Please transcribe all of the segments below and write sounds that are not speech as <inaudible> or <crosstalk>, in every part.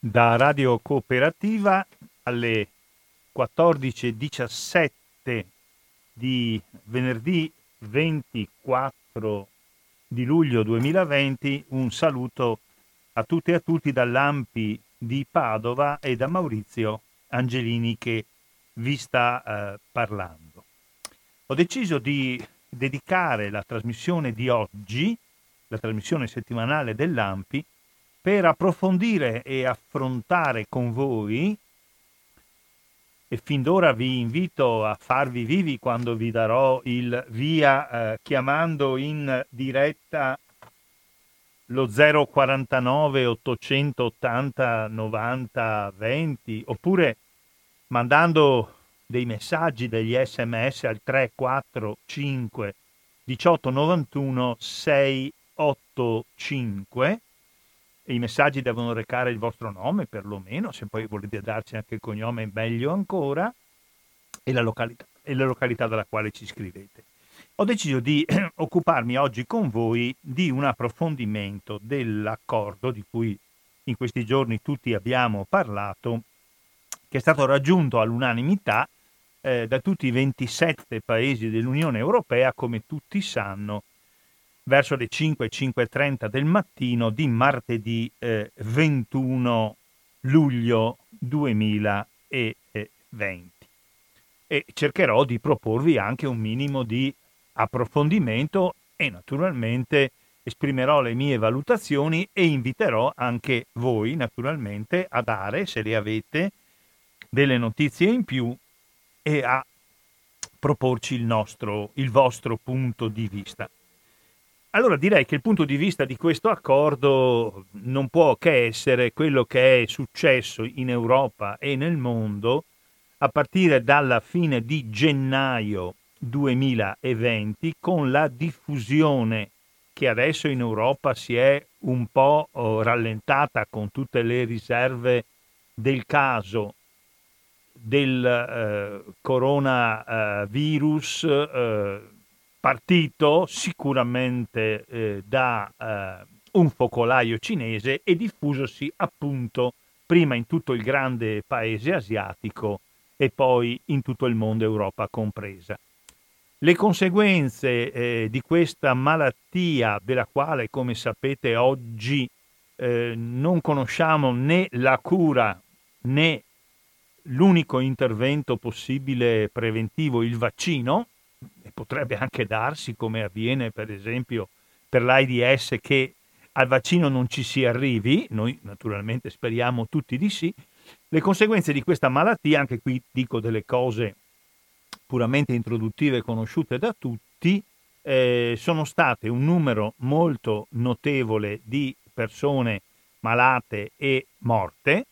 da Radio Cooperativa alle 14.17 di venerdì 24 di luglio 2020 un saluto a tutte e a tutti dall'Ampi di Padova e da Maurizio Angelini che vi sta eh, parlando. Ho deciso di dedicare la trasmissione di oggi, la trasmissione settimanale dell'Ampi, per approfondire e affrontare con voi. E fin d'ora vi invito a farvi vivi quando vi darò il via eh, chiamando in diretta lo 049 880 90 20 oppure mandando dei messaggi, degli sms al 345 1891 685 e i messaggi devono recare il vostro nome perlomeno, se poi volete darci anche il cognome meglio ancora e la località, e la località dalla quale ci scrivete. Ho deciso di <clears throat> occuparmi oggi con voi di un approfondimento dell'accordo di cui in questi giorni tutti abbiamo parlato, che è stato raggiunto all'unanimità eh, da tutti i 27 paesi dell'Unione Europea, come tutti sanno, verso le 5, 5.30 del mattino di martedì eh, 21 luglio 2020. E cercherò di proporvi anche un minimo di approfondimento e naturalmente esprimerò le mie valutazioni e inviterò anche voi naturalmente a dare, se le avete, delle notizie in più e a proporci il, nostro, il vostro punto di vista. Allora direi che il punto di vista di questo accordo non può che essere quello che è successo in Europa e nel mondo a partire dalla fine di gennaio 2020 con la diffusione che adesso in Europa si è un po' oh, rallentata con tutte le riserve del caso del eh, coronavirus eh, partito sicuramente eh, da eh, un focolaio cinese e diffusosi appunto prima in tutto il grande paese asiatico e poi in tutto il mondo, Europa compresa. Le conseguenze eh, di questa malattia, della quale, come sapete, oggi eh, non conosciamo né la cura né l'unico intervento possibile preventivo, il vaccino, potrebbe anche darsi, come avviene per esempio per l'AIDS, che al vaccino non ci si arrivi, noi naturalmente speriamo tutti di sì, le conseguenze di questa malattia, anche qui dico delle cose puramente introduttive conosciute da tutti, eh, sono state un numero molto notevole di persone malate e morte,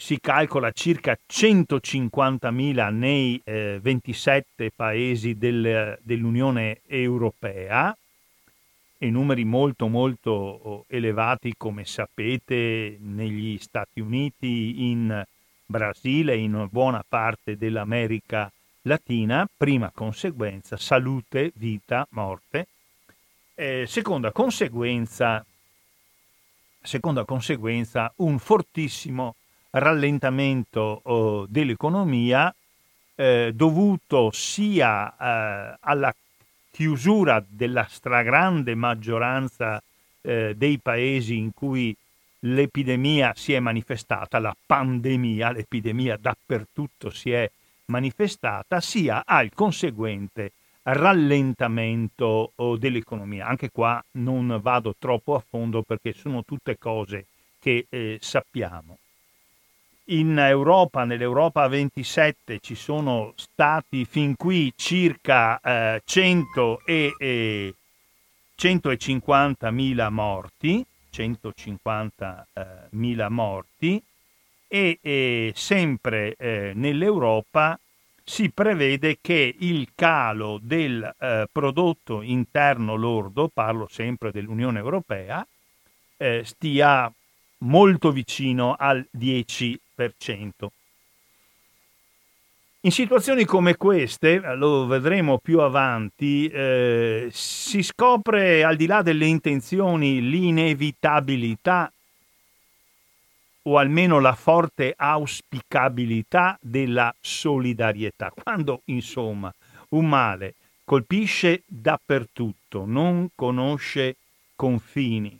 si calcola circa 150.000 nei eh, 27 paesi del, dell'Unione Europea e numeri molto molto oh, elevati come sapete negli Stati Uniti, in Brasile in buona parte dell'America Latina, prima conseguenza salute, vita, morte, eh, seconda conseguenza seconda conseguenza un fortissimo rallentamento oh, dell'economia eh, dovuto sia eh, alla chiusura della stragrande maggioranza eh, dei paesi in cui l'epidemia si è manifestata, la pandemia, l'epidemia dappertutto si è manifestata, sia al conseguente rallentamento dell'economia. Anche qua non vado troppo a fondo perché sono tutte cose che eh, sappiamo in Europa, nell'Europa 27, ci sono stati fin qui circa eh, 100 e, e 150.000 morti, 150.000 morti e, e sempre eh, nell'Europa si prevede che il calo del eh, prodotto interno lordo, parlo sempre dell'Unione Europea, eh, stia molto vicino al 10%. In situazioni come queste, lo vedremo più avanti, eh, si scopre al di là delle intenzioni l'inevitabilità o almeno la forte auspicabilità della solidarietà. Quando, insomma, un male colpisce dappertutto, non conosce confini,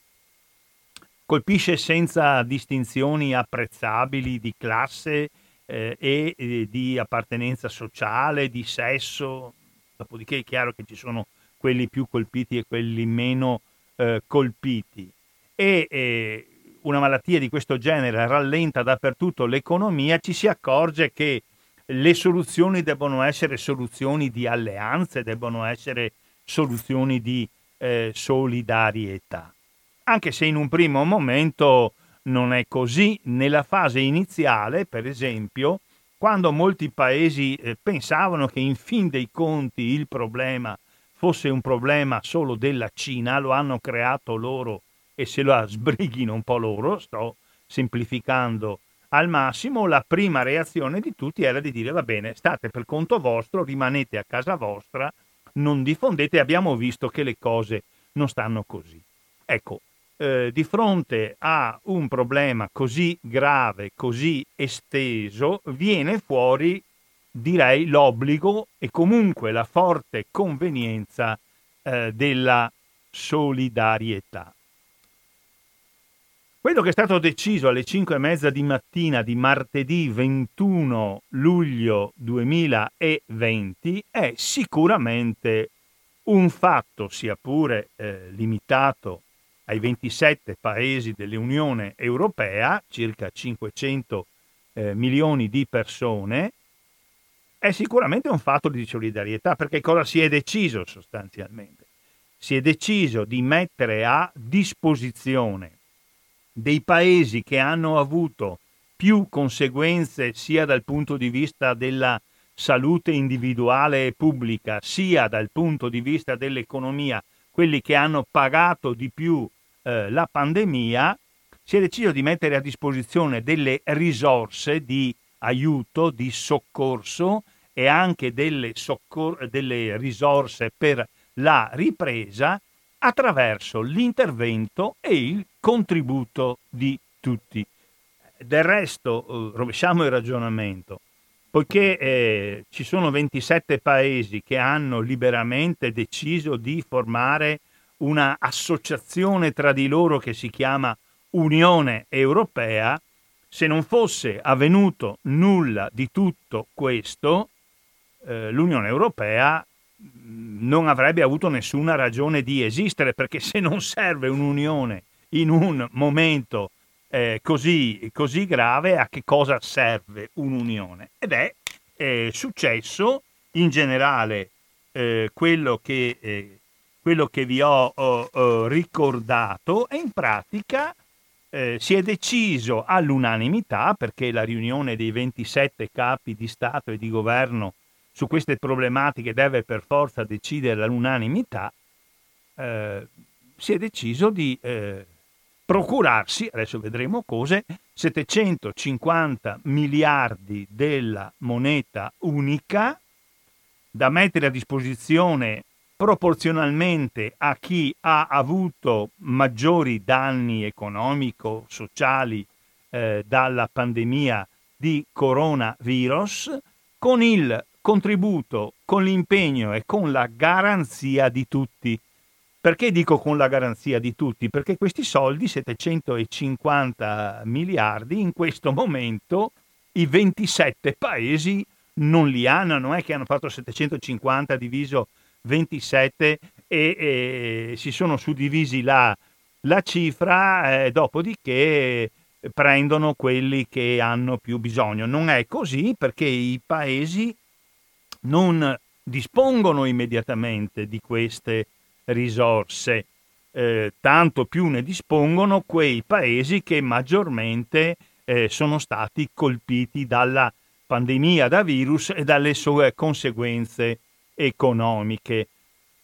colpisce senza distinzioni apprezzabili di classe eh, e eh, di appartenenza sociale, di sesso, dopodiché è chiaro che ci sono quelli più colpiti e quelli meno eh, colpiti. E eh, una malattia di questo genere rallenta dappertutto l'economia, ci si accorge che le soluzioni debbono essere soluzioni di alleanze, debbono essere soluzioni di eh, solidarietà. Anche se in un primo momento non è così, nella fase iniziale, per esempio, quando molti paesi eh, pensavano che in fin dei conti il problema fosse un problema solo della Cina, lo hanno creato loro e se la sbrighino un po' loro, sto semplificando al massimo, la prima reazione di tutti era di dire va bene, state per conto vostro, rimanete a casa vostra, non diffondete, abbiamo visto che le cose non stanno così. Ecco, eh, di fronte a un problema così grave, così esteso, viene fuori, direi, l'obbligo e comunque la forte convenienza eh, della solidarietà. Quello che è stato deciso alle 5 e mezza di mattina di martedì 21 luglio 2020 è sicuramente un fatto, sia pure eh, limitato ai 27 paesi dell'Unione Europea, circa 500 eh, milioni di persone, è sicuramente un fatto di solidarietà, perché cosa si è deciso sostanzialmente? Si è deciso di mettere a disposizione dei paesi che hanno avuto più conseguenze sia dal punto di vista della salute individuale e pubblica, sia dal punto di vista dell'economia, quelli che hanno pagato di più eh, la pandemia, si è deciso di mettere a disposizione delle risorse di aiuto, di soccorso e anche delle, soccor- delle risorse per la ripresa attraverso l'intervento e il contributo di tutti. Del resto, eh, rovesciamo il ragionamento, poiché eh, ci sono 27 paesi che hanno liberamente deciso di formare una associazione tra di loro che si chiama Unione Europea, se non fosse avvenuto nulla di tutto questo, eh, l'Unione Europea non avrebbe avuto nessuna ragione di esistere, perché se non serve un'unione in un momento eh, così, così, grave, a che cosa serve un'unione? Ed è eh, successo in generale eh, quello, che, eh, quello, che, vi ho, ho, ho ricordato e in pratica eh, si è deciso all'unanimità, perché la riunione dei 27 capi di Stato e di governo su queste problematiche deve per forza decidere all'unanimità, eh, si è deciso di eh, procurarsi, adesso vedremo cose, 750 miliardi della moneta unica da mettere a disposizione proporzionalmente a chi ha avuto maggiori danni economico-sociali eh, dalla pandemia di coronavirus, con il contributo con l'impegno e con la garanzia di tutti. Perché dico con la garanzia di tutti? Perché questi soldi, 750 miliardi, in questo momento i 27 paesi non li hanno, non è che hanno fatto 750 diviso 27 e, e si sono suddivisi la, la cifra, eh, dopodiché prendono quelli che hanno più bisogno. Non è così perché i paesi non dispongono immediatamente di queste risorse, eh, tanto più ne dispongono quei paesi che maggiormente eh, sono stati colpiti dalla pandemia da virus e dalle sue conseguenze economiche.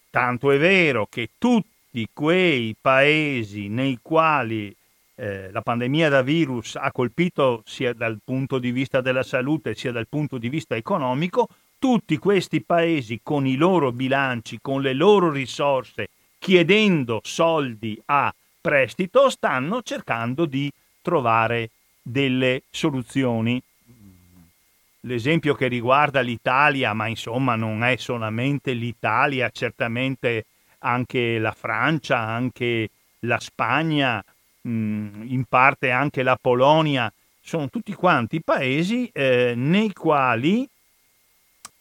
Tanto è vero che tutti quei paesi nei quali eh, la pandemia da virus ha colpito sia dal punto di vista della salute sia dal punto di vista economico tutti questi paesi con i loro bilanci, con le loro risorse, chiedendo soldi a prestito, stanno cercando di trovare delle soluzioni. L'esempio che riguarda l'Italia, ma insomma non è solamente l'Italia, certamente anche la Francia, anche la Spagna, in parte anche la Polonia, sono tutti quanti paesi eh, nei quali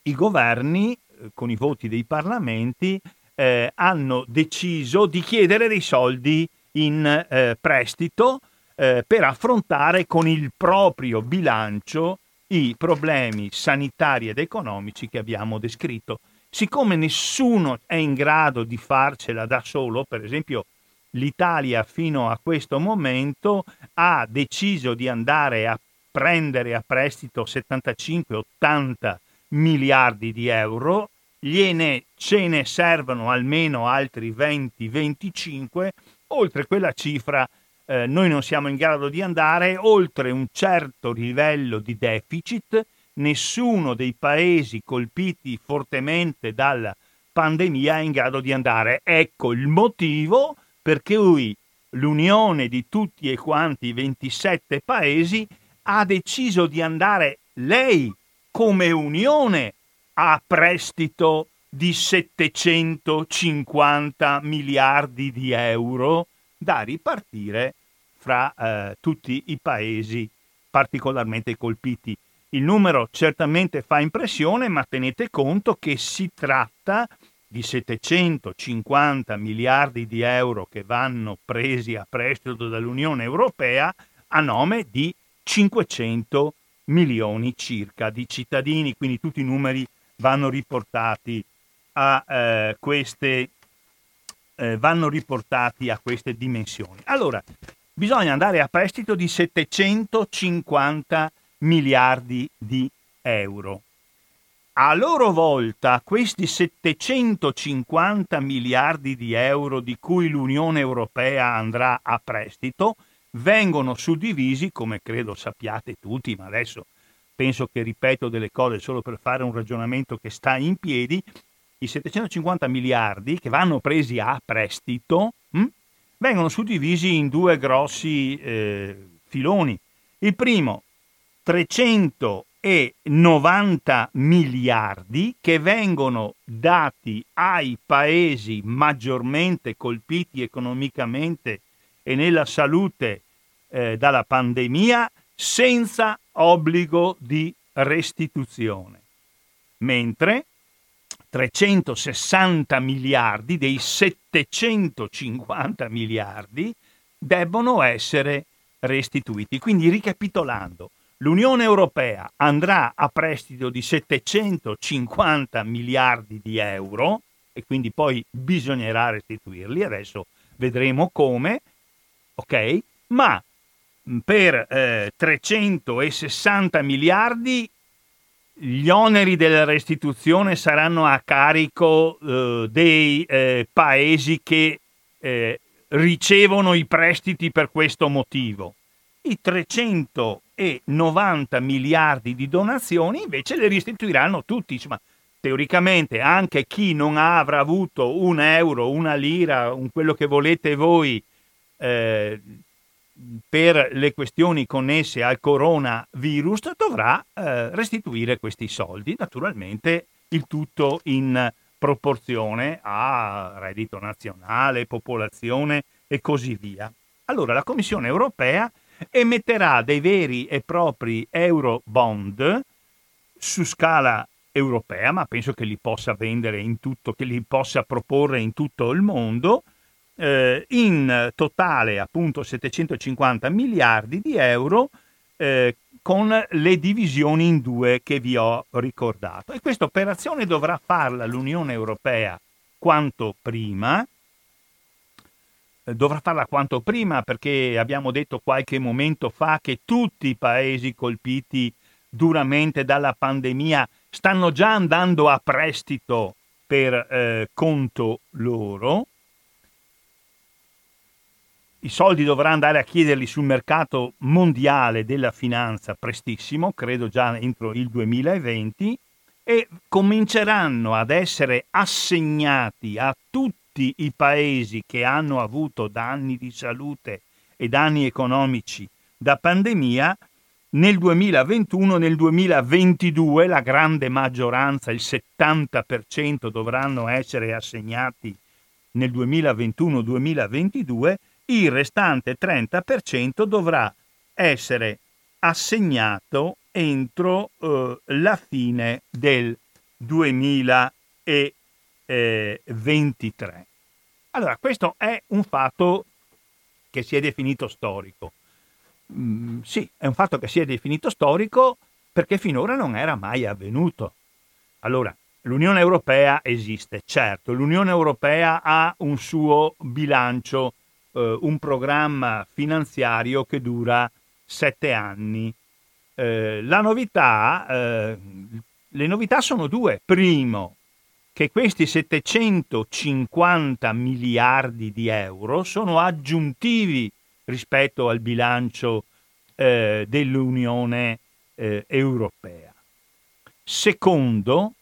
i governi, eh, con i voti dei parlamenti, eh, hanno deciso di chiedere dei soldi in prestito per affrontare con il proprio bilancio i problemi sanitari ed economici che abbiamo descritto. Siccome nessuno è in grado di farcela da solo, per esempio l'Italia fino a questo momento ha deciso di andare a prendere a prestito 75-80 miliardi di euro, gliene, ce ne servono almeno altri 20-25, oltre quella cifra eh, noi non siamo in grado di andare, oltre un certo livello di deficit, nessuno dei paesi colpiti fortemente dalla pandemia è in grado di andare. Ecco il motivo per cui l'unione di tutti e quanti i 27 paesi ha deciso di andare lei come unione a prestito di 750 miliardi di euro da ripartire fra eh, tutti i paesi particolarmente colpiti. Il numero certamente fa impressione, ma tenete conto che si tratta di 750 miliardi di euro che vanno presi a prestito dall'Unione Europea a nome di 500 milioni circa di cittadini, quindi tutti i numeri vanno riportati a, eh, queste, eh, vanno riportati a queste dimensioni. Allora, bisogna andare a prestito di 750 miliardi di euro. A loro volta questi 750 miliardi di euro di cui l'Unione Europea andrà a prestito vengono suddivisi, come credo sappiate tutti, ma adesso penso che ripeto delle cose solo per fare un ragionamento che sta in piedi, i 750 miliardi che vanno presi a prestito hm, vengono suddivisi in due grossi eh, filoni. Il primo, 300 e 90 miliardi che vengono dati ai paesi maggiormente colpiti economicamente e nella salute eh, dalla pandemia senza obbligo di restituzione, mentre 360 miliardi dei 750 miliardi debbono essere restituiti. Quindi ricapitolando, l'Unione Europea andrà a prestito di 750 miliardi di euro e quindi poi bisognerà restituirli, adesso vedremo come, ok? Ma per eh, 360 miliardi gli oneri della restituzione saranno a carico eh, dei eh, paesi che eh, ricevono i prestiti per questo motivo. I 390 miliardi di donazioni invece le restituiranno tutti. Insomma, teoricamente anche chi non avrà avuto un euro, una lira, un quello che volete voi eh, per le questioni connesse al coronavirus dovrà eh, restituire questi soldi, naturalmente il tutto in proporzione a reddito nazionale, popolazione e così via. Allora la Commissione europea emetterà dei veri e propri euro bond su scala europea, ma penso che li possa vendere in tutto, che li possa proporre in tutto il mondo, eh, in totale appunto 750 miliardi di euro eh, con le divisioni in due che vi ho ricordato. E questa operazione dovrà farla l'Unione Europea quanto prima, eh, dovrà farla quanto prima perché abbiamo detto qualche momento fa che tutti i paesi colpiti duramente dalla pandemia stanno già andando a prestito per eh, conto loro i soldi dovrà andare a chiederli sul mercato mondiale della finanza prestissimo, credo già entro il 2020, e cominceranno ad essere assegnati a tutti i paesi che hanno avuto danni di salute e danni economici da pandemia, nel 2021, nel 2022 la grande maggioranza, il 70% dovranno essere assegnati nel 2021-2022, il restante 30% dovrà essere assegnato entro eh, la fine del 2023. Allora, questo è un fatto che si è definito storico. Mm, sì, è un fatto che si è definito storico perché finora non era mai avvenuto. Allora, l'Unione Europea esiste, certo, l'Unione Europea ha un suo bilancio, eh, un programma finanziario che dura sette anni. Eh, la novità, eh, le novità sono due. Primo, che questi 750 miliardi di euro sono aggiuntivi rispetto al bilancio eh, dell'Unione eh, Europea. Secondo,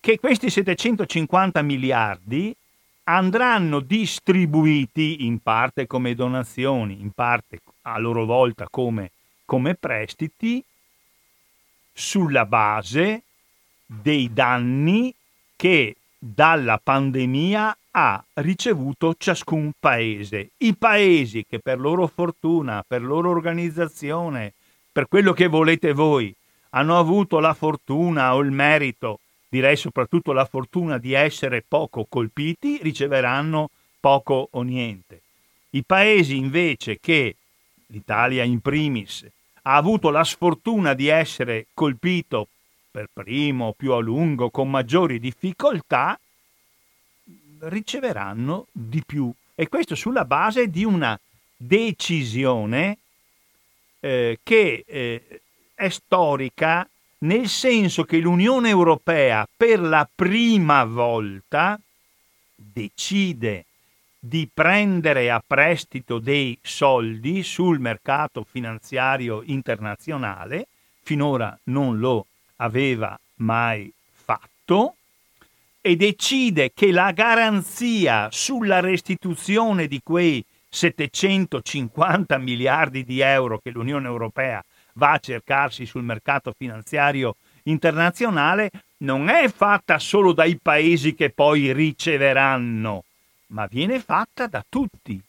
che questi 750 miliardi andranno distribuiti in parte come donazioni, in parte a loro volta come, come prestiti, sulla base dei danni che dalla pandemia ha ricevuto ciascun paese. I paesi che per loro fortuna, per loro organizzazione, per quello che volete voi, hanno avuto la fortuna o il merito, direi soprattutto la fortuna di essere poco colpiti, riceveranno poco o niente. I paesi invece che, l'Italia in primis, ha avuto la sfortuna di essere colpito per primo, più a lungo, con maggiori difficoltà, riceveranno di più. E questo sulla base di una decisione eh, che eh, è storica nel senso che l'Unione Europea per la prima volta decide di prendere a prestito dei soldi sul mercato finanziario internazionale, finora non lo aveva mai fatto e decide che la garanzia sulla restituzione di quei 750 miliardi di euro che l'Unione Europea va a cercarsi sul mercato finanziario internazionale non è fatta solo dai paesi che poi riceveranno, ma viene fatta da tutti.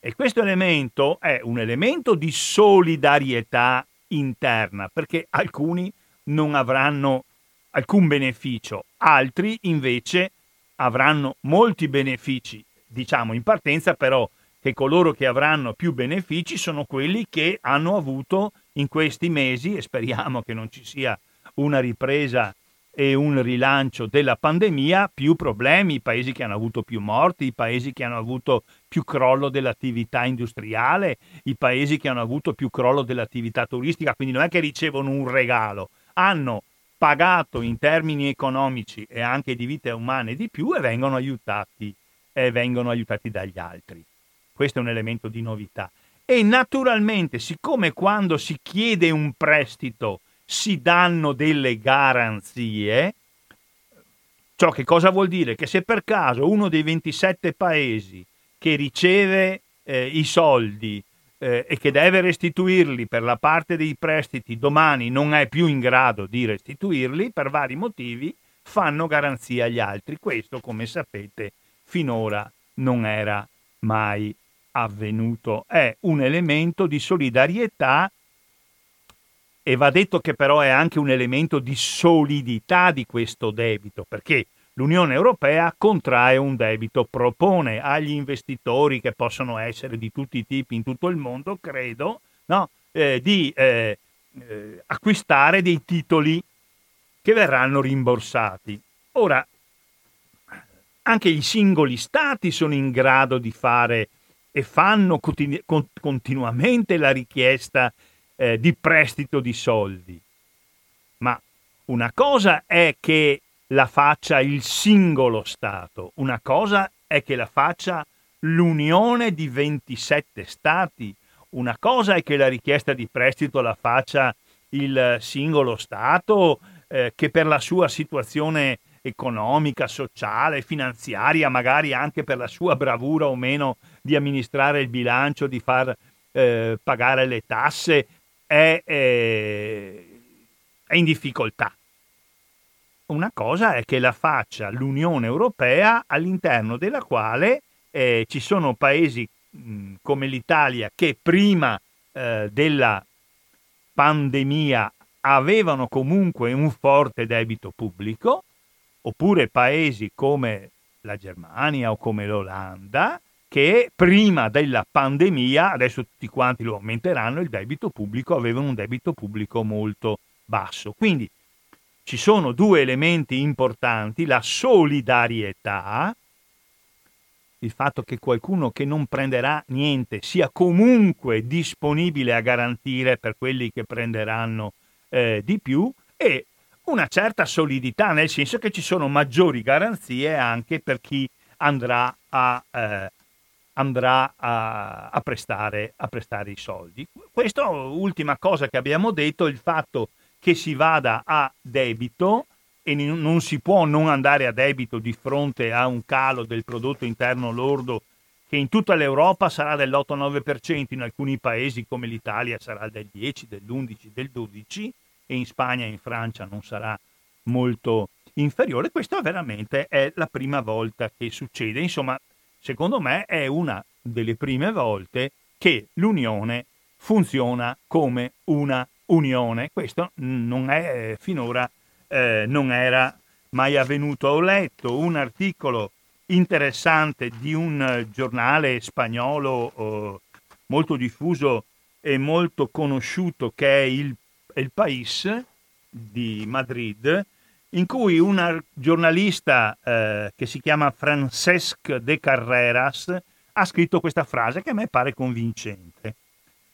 E questo elemento è un elemento di solidarietà interna, perché alcuni non avranno alcun beneficio, altri invece avranno molti benefici, diciamo in partenza però che coloro che avranno più benefici sono quelli che hanno avuto in questi mesi, e speriamo che non ci sia una ripresa e un rilancio della pandemia, più problemi, i paesi che hanno avuto più morti, i paesi che hanno avuto più crollo dell'attività industriale, i paesi che hanno avuto più crollo dell'attività turistica, quindi non è che ricevono un regalo, hanno pagato in termini economici e anche di vite umane di più e vengono aiutati, e vengono aiutati dagli altri. Questo è un elemento di novità. E naturalmente, siccome quando si chiede un prestito si danno delle garanzie, ciò che cosa vuol dire? Che se per caso uno dei 27 paesi che riceve eh, i soldi eh, e che deve restituirli per la parte dei prestiti domani non è più in grado di restituirli per vari motivi, fanno garanzia agli altri. Questo, come sapete, finora non era mai avvenuto. È un elemento di solidarietà e va detto che però è anche un elemento di solidità di questo debito, perché l'Unione Europea contrae un debito, propone agli investitori che possono essere di tutti i tipi in tutto il mondo, credo, no? eh, di eh, eh, acquistare dei titoli che verranno rimborsati. Ora, anche i singoli stati sono in grado di fare e fanno continu- continuamente la richiesta eh, di prestito di soldi. Ma una cosa è che la faccia il singolo Stato, una cosa è che la faccia l'unione di 27 Stati, una cosa è che la richiesta di prestito la faccia il singolo Stato eh, che per la sua situazione economica, sociale, finanziaria, magari anche per la sua bravura o meno di amministrare il bilancio, di far eh, pagare le tasse, è, è, è in difficoltà. Una cosa è che la faccia l'Unione Europea all'interno della quale eh, ci sono paesi mh, come l'Italia che prima eh, della pandemia avevano comunque un forte debito pubblico, oppure paesi come la Germania o come l'Olanda, che prima della pandemia, adesso tutti quanti lo aumenteranno, il debito pubblico avevano un debito pubblico molto basso. Quindi ci sono due elementi importanti, la solidarietà, il fatto che qualcuno che non prenderà niente sia comunque disponibile a garantire per quelli che prenderanno eh, di più e una certa solidità, nel senso che ci sono maggiori garanzie anche per chi andrà a, eh, andrà a, a, prestare, a prestare i soldi. Questa ultima cosa che abbiamo detto, il fatto che si vada a debito e non si può non andare a debito di fronte a un calo del prodotto interno lordo che in tutta l'Europa sarà dell'8-9%, in alcuni paesi come l'Italia sarà del 10, dell'11, del 12% e in Spagna e in Francia non sarà molto inferiore. Questa veramente è la prima volta che succede. Insomma, secondo me è una delle prime volte che l'Unione funziona come una unione. Questo non è eh, finora eh, non era mai avvenuto. Ho letto un articolo interessante di un giornale spagnolo eh, molto diffuso e molto conosciuto che è il, il País di Madrid, in cui un giornalista eh, che si chiama Francesc de Carreras ha scritto questa frase che a me pare convincente.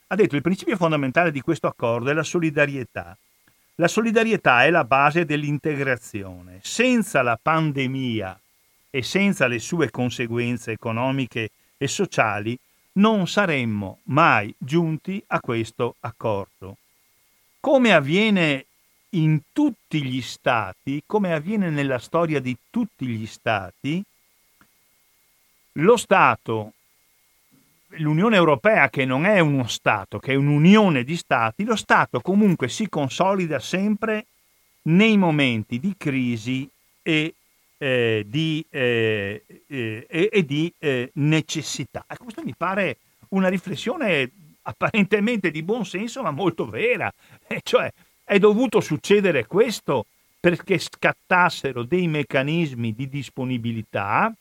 Ha detto il principio fondamentale di questo accordo è la solidarietà. La solidarietà è la base dell'integrazione. Senza la pandemia e senza le sue conseguenze economiche e sociali non saremmo mai giunti a questo accordo. Come avviene in tutti gli stati, come avviene nella storia di tutti gli stati, lo Stato l'Unione Europea, che non è uno Stato, che è un'unione di Stati, lo Stato comunque si consolida sempre nei momenti di crisi e eh, di, eh, eh, e di eh, necessità. Ecco, questo mi pare una riflessione apparentemente di buon senso, ma molto vera. <laughs> Eh, cioè, è dovuto succedere questo perché scattassero dei meccanismi di disponibilità,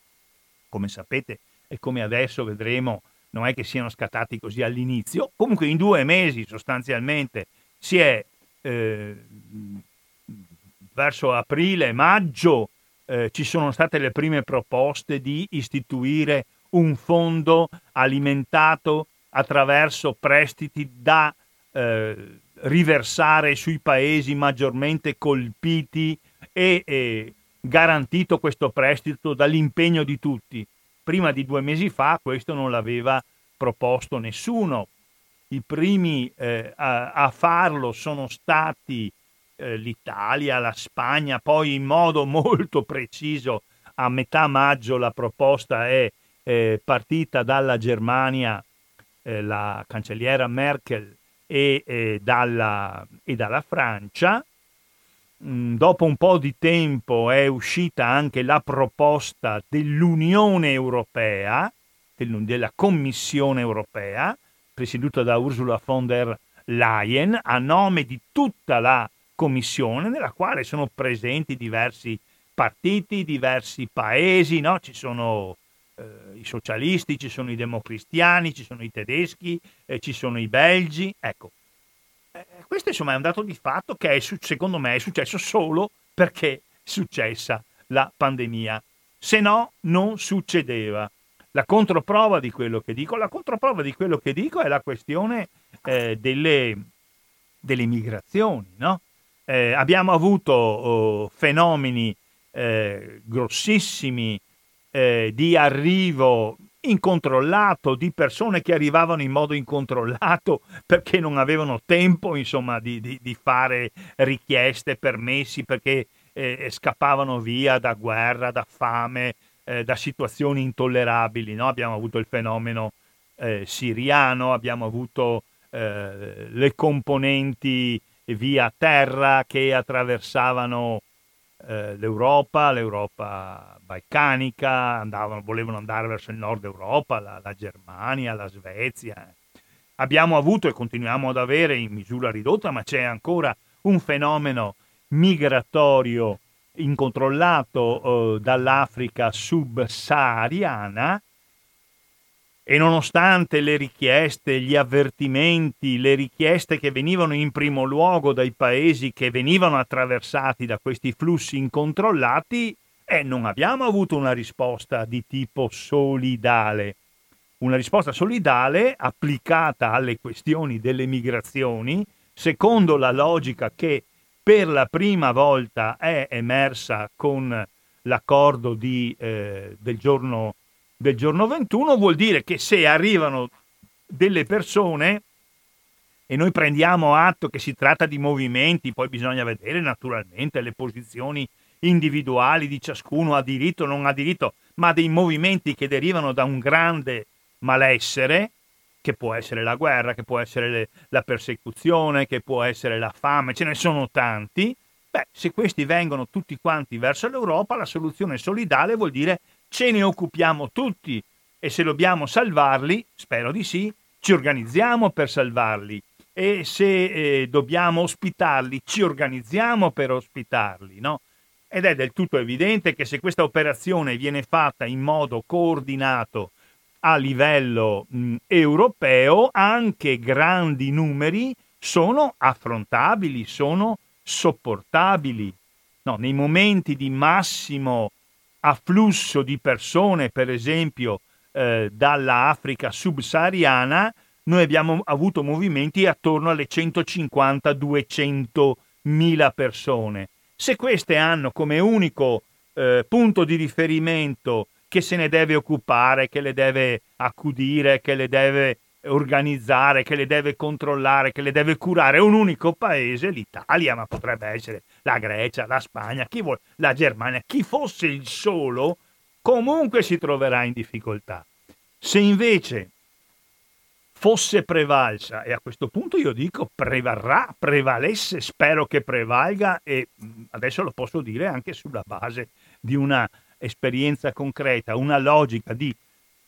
come sapete e come adesso vedremo non è che siano scattati così all'inizio, comunque in due mesi sostanzialmente si è eh, verso aprile, maggio eh, ci sono state le prime proposte di istituire un fondo alimentato attraverso prestiti da eh, riversare sui paesi maggiormente colpiti e, e garantito questo prestito dall'impegno di tutti prima di due mesi fa questo non l'aveva proposto nessuno. I primi eh, a, a, farlo sono stati eh, l'Italia, la Spagna, poi in modo <laughs> molto preciso a metà maggio la proposta è eh, partita dalla Germania, eh, la cancelliera Merkel e, dalla, e dalla Francia Mm, dopo un po' di tempo è uscita anche la proposta dell'Unione Europea, della Commissione Europea, presieduta da Ursula von der Leyen, a nome di tutta la Commissione, nella quale sono presenti diversi partiti, diversi paesi, no? ci sono eh, i socialisti, ci sono i democristiani, ci sono i tedeschi, eh, ci sono i belgi. Ecco, eh, questo insomma è un dato di fatto che è, secondo me è successo solo perché è successa la pandemia. Se no, non succedeva. La controprova di quello che dico, di quello che dico è la questione eh, delle, delle, migrazioni. No? Eh, abbiamo avuto oh, fenomeni eh, grossissimi eh, di arrivo incontrollato di persone che arrivavano in modo incontrollato <laughs> perché non avevano tempo insomma di, di, di fare richieste, permessi perché eh, scappavano via da guerra, da fame, eh, da situazioni intollerabili. No? Abbiamo avuto il fenomeno eh, siriano, abbiamo avuto eh, le componenti via terra che attraversavano eh, l'Europa, l'Europa balcanica, andavano, volevano andare verso il nord Europa, la, la Germania, la Svezia. Abbiamo avuto e continuiamo ad avere in misura ridotta, ma c'è ancora un fenomeno migratorio incontrollato eh, dall'Africa subsahariana e nonostante le richieste, gli avvertimenti, le richieste che venivano in primo luogo dai paesi che venivano attraversati da questi flussi incontrollati, eh, non abbiamo avuto una risposta di tipo solidale. Una risposta solidale applicata alle questioni delle migrazioni, secondo la logica che per la prima volta è emersa con l'accordo di, eh, del, giorno, del giorno 21, vuol dire che se arrivano delle persone e noi prendiamo atto che si tratta di movimenti, poi bisogna vedere naturalmente le posizioni individuali di ciascuno, ha diritto o non ha diritto, ma dei movimenti che derivano da un grande malessere, che può essere la guerra, che può essere le, la persecuzione, che può essere la fame, ce ne sono tanti. Beh, se questi vengono tutti quanti verso l'Europa, la soluzione solidale vuol dire ce ne occupiamo tutti e se dobbiamo salvarli, spero di sì, ci organizziamo per salvarli e se eh, dobbiamo ospitarli, ci organizziamo per ospitarli, no? Ed è del tutto evidente che se questa operazione viene fatta in modo coordinato a livello mh, europeo anche grandi numeri sono affrontabili, sono sopportabili. No, nei momenti di massimo afflusso di persone, per esempio eh, dall'Africa subsahariana, noi abbiamo avuto movimenti attorno alle 150-200 mila persone. Se queste hanno come unico eh, punto di riferimento che se ne deve occupare, che le deve accudire, che le deve organizzare, che le deve controllare, che le deve curare un unico paese, l'Italia, ma potrebbe essere la Grecia, la Spagna, chi vuole, la Germania, chi fosse il solo, comunque si troverà in difficoltà. Se invece fosse prevalsa, e a questo punto io dico prevarrà, prevalesse, spero che prevalga, e adesso lo posso dire anche sulla base di una esperienza concreta, una logica di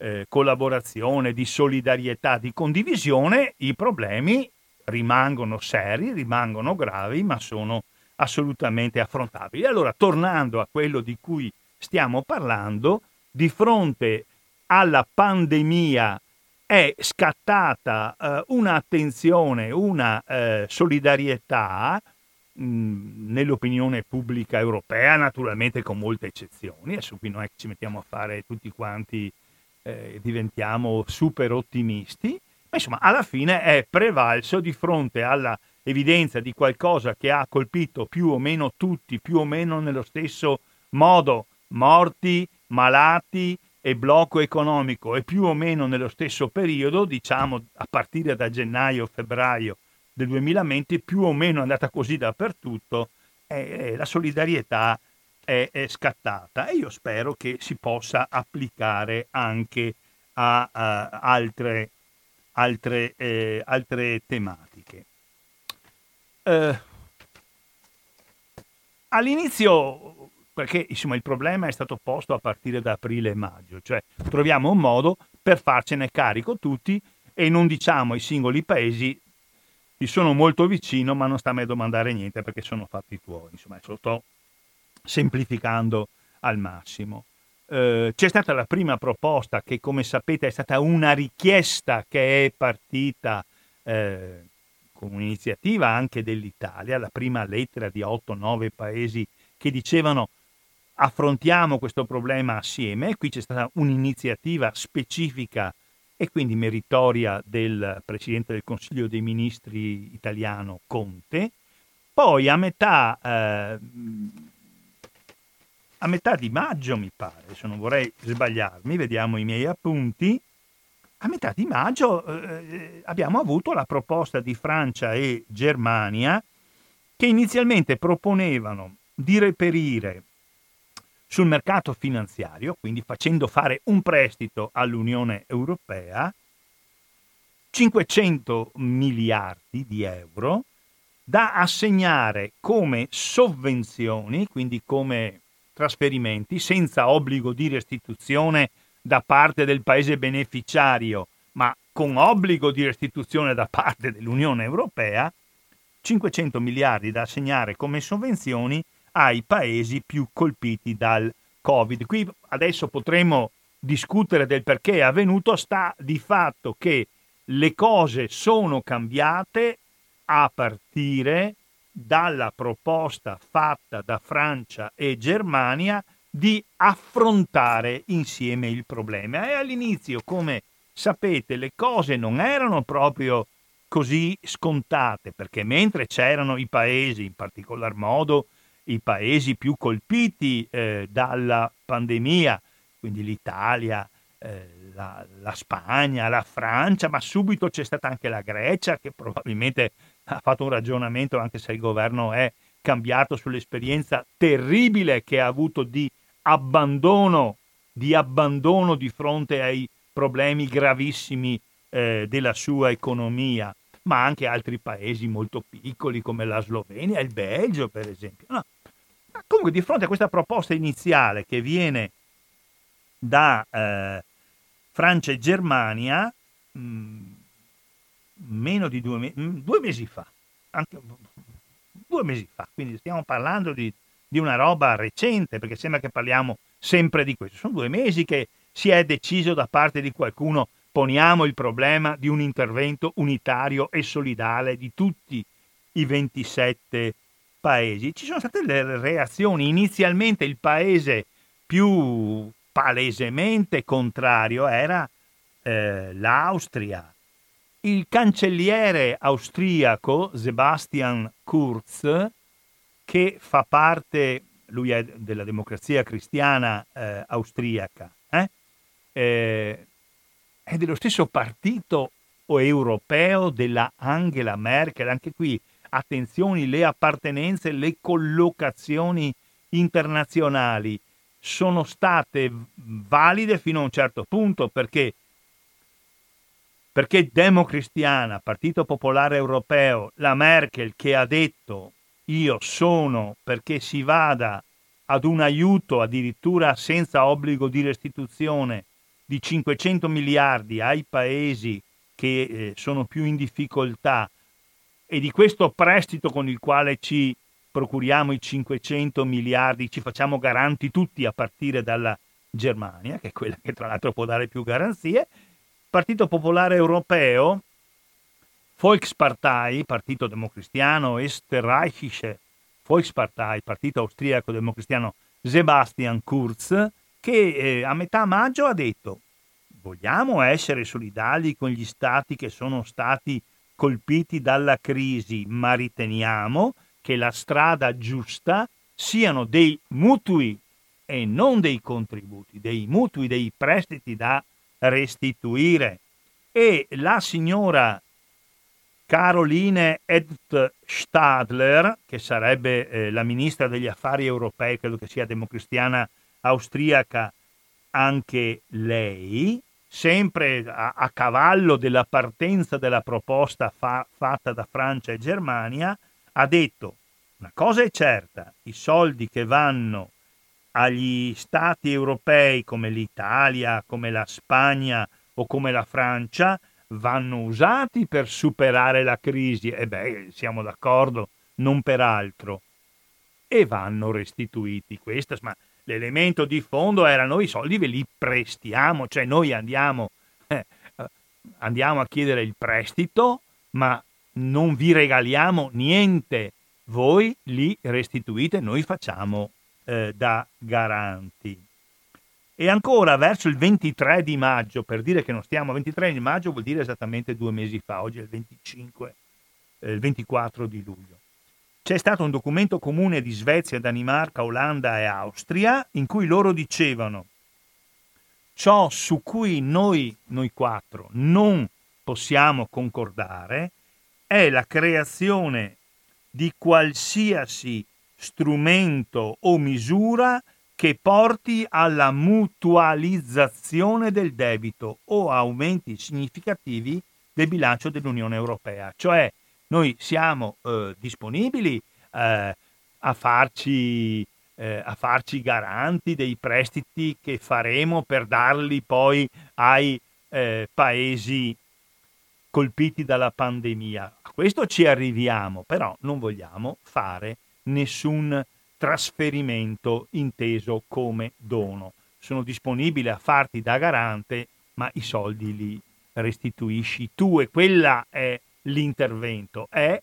eh, collaborazione, di solidarietà, di condivisione, i problemi rimangono seri, rimangono gravi, ma sono assolutamente affrontabili. Allora, tornando a quello di cui stiamo parlando, di fronte alla pandemia è scattata eh, un'attenzione, una eh, solidarietà nell'opinione pubblica europea, naturalmente con molte eccezioni, adesso qui non è che ci mettiamo a fare tutti quanti, eh, diventiamo super ottimisti, ma insomma alla fine è prevalso di fronte alla evidenza di qualcosa che ha colpito più o meno tutti, più o meno nello stesso modo, morti, malati e blocco economico e più o meno nello stesso periodo, diciamo a partire da gennaio-febbraio del 2020 più o meno è andata così dappertutto, eh, la solidarietà è, è, scattata e io spero che si possa applicare anche a, a altre, altre, eh, altre tematiche. Eh, all'inizio, perché insomma, il problema è stato posto a partire da aprile e maggio, cioè troviamo un modo per farcene carico tutti e non diciamo ai singoli paesi ti sono molto vicino ma non sta a me domandare niente perché sono fatti tuoi. Insomma, lo sto semplificando al massimo. Eh, c'è stata la prima proposta che come sapete è stata una richiesta che è partita eh, con un'iniziativa anche dell'Italia, la prima lettera di 8-9 paesi che dicevano affrontiamo questo problema assieme. Qui c'è stata un'iniziativa specifica e quindi meritoria del Presidente del Consiglio dei Ministri italiano Conte. Poi a metà, eh, a metà di maggio, mi pare, se non vorrei sbagliarmi, vediamo i miei appunti, a metà di maggio eh, abbiamo avuto la proposta di Francia e Germania che inizialmente proponevano di reperire sul mercato finanziario, quindi facendo fare un prestito all'Unione Europea, 500 miliardi di euro da assegnare come sovvenzioni, quindi come trasferimenti, senza obbligo di restituzione da parte del paese beneficiario, ma con obbligo di restituzione da parte dell'Unione Europea, 500 miliardi da assegnare come sovvenzioni ai paesi più colpiti dal Covid. Qui adesso potremo discutere del perché è avvenuto, sta di fatto che le cose sono cambiate a partire dalla proposta fatta da Francia e Germania di affrontare insieme il problema. E all'inizio, come sapete, le cose non erano proprio così scontate, perché mentre c'erano i paesi, in particolar modo i paesi più colpiti eh, dalla pandemia, quindi l'Italia, eh, la, la, Spagna, la Francia, ma subito c'è stata anche la Grecia che probabilmente ha fatto un ragionamento, anche se il governo è cambiato sull'esperienza terribile che ha avuto di abbandono, di abbandono di fronte ai problemi gravissimi eh, della sua economia, ma anche altri paesi molto piccoli come la Slovenia il Belgio, per esempio. No. Comunque, di fronte a questa proposta iniziale che viene da eh, Francia e Germania, mh, mm, meno di due, mm, due mesi fa, anche due mesi fa, quindi stiamo parlando di, di una roba recente, perché sembra che parliamo sempre di questo. Sono due mesi che si è deciso da parte di qualcuno poniamo il problema di un intervento unitario e solidale di tutti i 27 paesi. Ci sono state le reazioni. Inizialmente il paese più palesemente contrario era eh, l'Austria. Il cancelliere austriaco Sebastian Kurz, che fa parte, lui è della democrazia cristiana eh, austriaca, eh? eh è dello stesso partito europeo della Angela Merkel, anche qui attenzioni, le appartenenze, le collocazioni internazionali sono state valide fino a un certo punto perché perché Democristiana, Partito Popolare Europeo, la Merkel che ha detto io sono perché si vada ad un aiuto addirittura senza obbligo di restituzione di 500 miliardi ai paesi che eh, sono più in difficoltà e di questo prestito con il quale ci procuriamo i 500 miliardi, ci facciamo garanti tutti a partire dalla Germania, che è quella che tra l'altro può dare più garanzie, Partito Popolare Europeo, Volkspartei, Partito Democristiano, Österreichische Volkspartei, Partito Austriaco Democristiano Sebastian Kurz, che eh, a metà maggio ha detto vogliamo essere solidali con gli stati che sono stati colpiti dalla crisi, ma riteniamo che la strada giusta siano dei mutui e non dei contributi, dei mutui, dei prestiti da restituire. E la signora Caroline Ed Stadler, che sarebbe eh, la ministra degli affari europei, credo che sia democristiana austriaca anche lei, sempre a, a cavallo della partenza della proposta fa, fatta da Francia e Germania, ha detto una cosa è certa, i soldi che vanno agli stati europei come l'Italia, come la Spagna o come la Francia vanno usati per superare la crisi, e beh, siamo d'accordo, non per altro, e vanno restituiti. Questo, ma l'elemento di fondo era noi i soldi ve li prestiamo, cioè noi andiamo, eh, andiamo a chiedere il prestito, ma non vi regaliamo niente, voi li restituite, noi facciamo eh, da garanti. E ancora verso il 23 di maggio, per dire che non stiamo a 23 di maggio vuol dire esattamente due mesi fa, oggi è il 25, eh, il 24 di luglio. C'è stato un documento comune di Svezia, Danimarca, Olanda e Austria in cui loro dicevano ciò su cui noi, noi quattro, non possiamo concordare è la creazione di qualsiasi strumento o misura che porti alla mutualizzazione del debito o aumenti significativi del bilancio dell'Unione Europea. Cioè noi siamo eh, disponibili eh, a, farci, eh, a farci garanti dei prestiti che faremo per darli poi ai eh, paesi colpiti dalla pandemia. A questo ci arriviamo, però non vogliamo fare nessun trasferimento inteso come dono. Sono disponibile a farti da garante, ma i soldi li restituisci tu e quella è l'intervento, è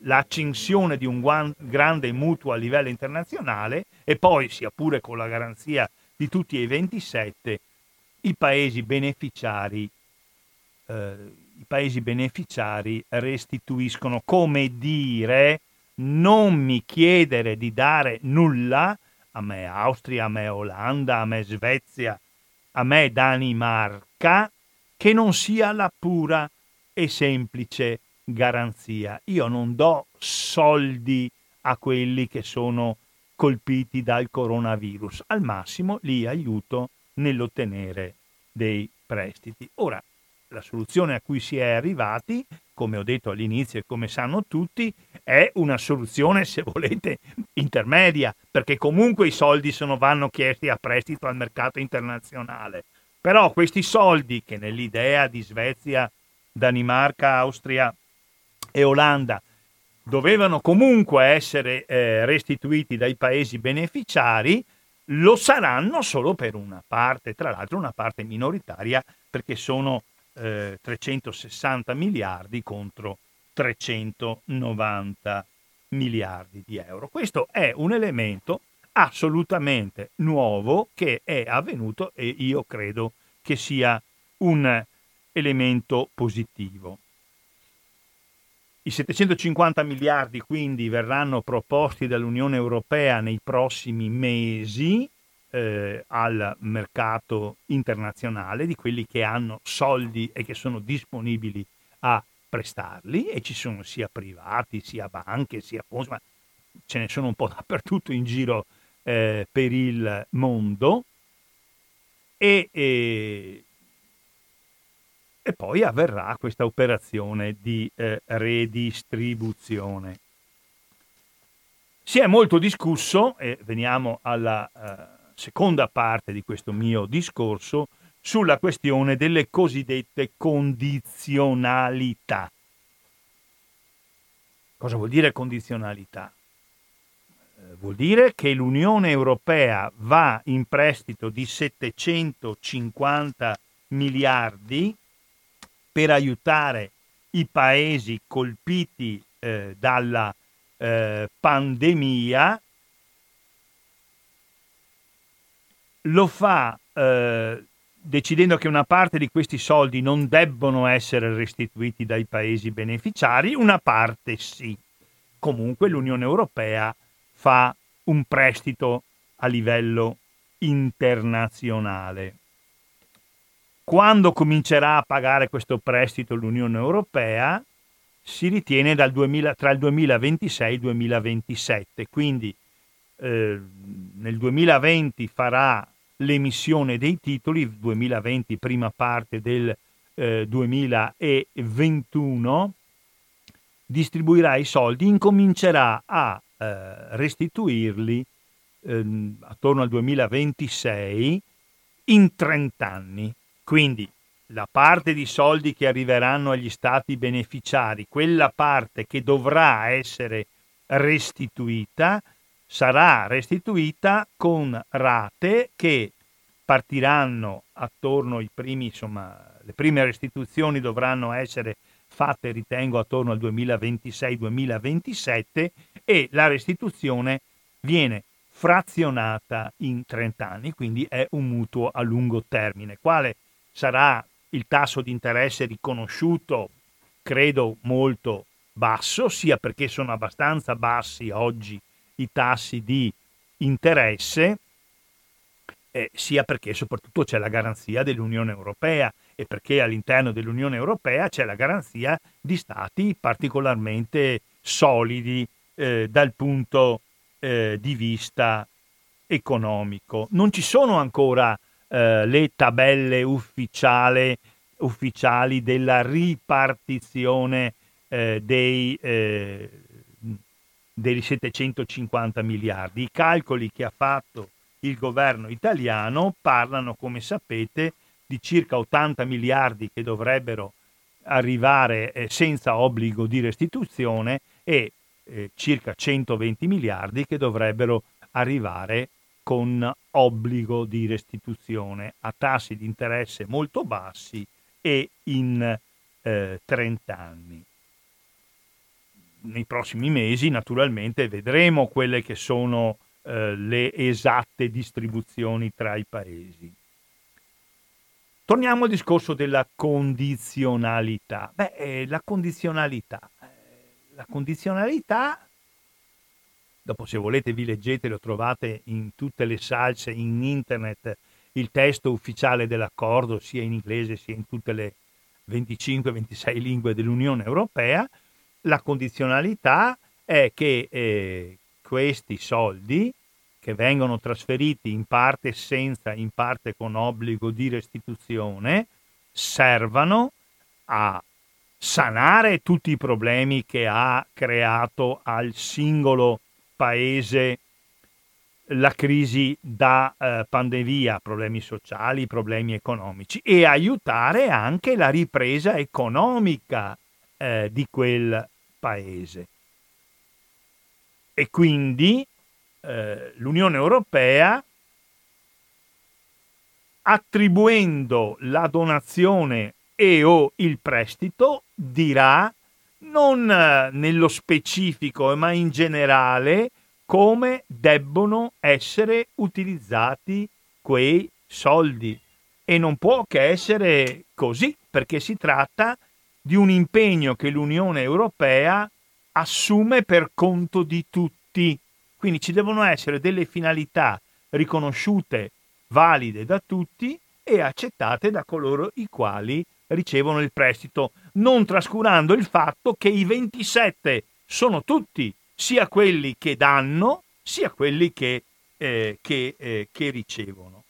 l'accensione di un grande mutuo a livello internazionale e poi, sia pure con la garanzia di tutti e 27, i paesi beneficiari, eh, i paesi beneficiari restituiscono, come dire, non mi chiedere di dare nulla, a me Austria, a me Olanda, a me Svezia, a me Danimarca, che non sia la pura e semplice garanzia. Io non do soldi a quelli che sono colpiti dal coronavirus, al massimo li aiuto nell'ottenere dei prestiti. Ora, la soluzione a cui si è arrivati, come ho detto all'inizio e come sanno tutti, è una soluzione, se volete, intermedia, perché comunque i soldi sono, vanno chiesti a prestito al mercato internazionale. Però questi soldi che nell'idea di Svezia, Danimarca, Austria e Olanda dovevano comunque essere eh, restituiti dai paesi beneficiari, lo saranno solo per una parte, tra l'altro una parte minoritaria perché sono eh, 360 miliardi contro 390 miliardi di euro. Questo è un elemento assolutamente nuovo che è avvenuto e io credo che sia un elemento positivo. I 750 miliardi quindi verranno proposti dall'Unione Europea nei prossimi mesi eh, al mercato internazionale di quelli che hanno soldi e che sono disponibili a prestarli e ci sono sia privati, sia banche, sia fondi, ma ce ne sono un po' <laughs> dappertutto in giro eh, per il mondo e, e, e, poi avverrà questa operazione di eh, redistribuzione. Si è molto discusso, e veniamo alla eh, seconda parte di questo mio discorso, sulla questione delle cosiddette condizionalità. Cosa vuol dire condizionalità? Eh, vuol dire che l'Unione Europea va in prestito di 750 miliardi per aiutare i paesi colpiti eh, dalla eh, pandemia, lo fa eh, decidendo che una parte di questi soldi non debbono essere restituiti dai paesi beneficiari, una parte sì. Comunque l'Unione Europea fa un prestito a livello internazionale. Quando comincerà a pagare questo prestito l'Unione Europea? Si ritiene 2000, tra il 2026 e il 2027, quindi eh, nel 2020 farà l'emissione dei titoli, 2020 prima parte del eh, 2021, distribuirà i soldi, incomincerà a eh, restituirli ehm, attorno al 2026 in 30 anni. Quindi la parte di soldi che arriveranno agli stati beneficiari, quella parte che dovrà essere restituita, sarà restituita con rate che partiranno attorno ai primi, insomma, le prime restituzioni dovranno essere fatte, ritengo, attorno al 2026-2027 e la restituzione viene frazionata in 30 anni, quindi è un mutuo a lungo termine. Quale sarà il tasso di interesse riconosciuto? Credo molto basso, sia perché sono abbastanza bassi oggi i tassi di interesse, eh, sia perché soprattutto c'è la garanzia dell'Unione Europea e perché all'interno dell'Unione Europea c'è la garanzia di stati particolarmente solidi eh, dal punto eh, di vista economico. Non ci sono ancora eh, le tabelle ufficiali ufficiali della ripartizione eh, dei, eh, dei 750 miliardi. I calcoli che ha fatto il governo italiano parlano, come sapete, di circa 80 miliardi che dovrebbero arrivare eh, senza obbligo di restituzione e eh, circa 120 miliardi che dovrebbero arrivare con obbligo di restituzione a tassi di interesse molto bassi e in eh, 30 anni. Nei prossimi mesi naturalmente vedremo quelle che sono eh, le esatte distribuzioni tra i paesi. Torniamo al discorso della condizionalità. Beh, eh, la condizionalità. Eh, la condizionalità, dopo se volete vi leggete, lo trovate in tutte le salse, in internet, il testo ufficiale dell'accordo, sia in inglese sia in tutte le 25-26 lingue dell'Unione Europea. La condizionalità è che eh, questi soldi che vengono trasferiti in parte senza, in parte con obbligo di restituzione, servano a sanare tutti i problemi che ha creato al singolo paese la crisi da eh, pandemia, problemi sociali, problemi economici e aiutare anche la ripresa economica eh, di quel paese. E quindi eh, l'Unione Europea attribuendo la donazione e o il prestito dirà non eh, nello specifico ma in generale come debbono essere utilizzati quei soldi. E non può che essere così perché si tratta di un impegno che l'Unione Europea assume per conto di tutti quindi ci devono essere delle finalità riconosciute, valide da tutti e accettate da coloro i quali ricevono il prestito, non trascurando il fatto che i 27 sono tutti, sia quelli che danno, sia quelli che, eh, che, eh, che ricevono.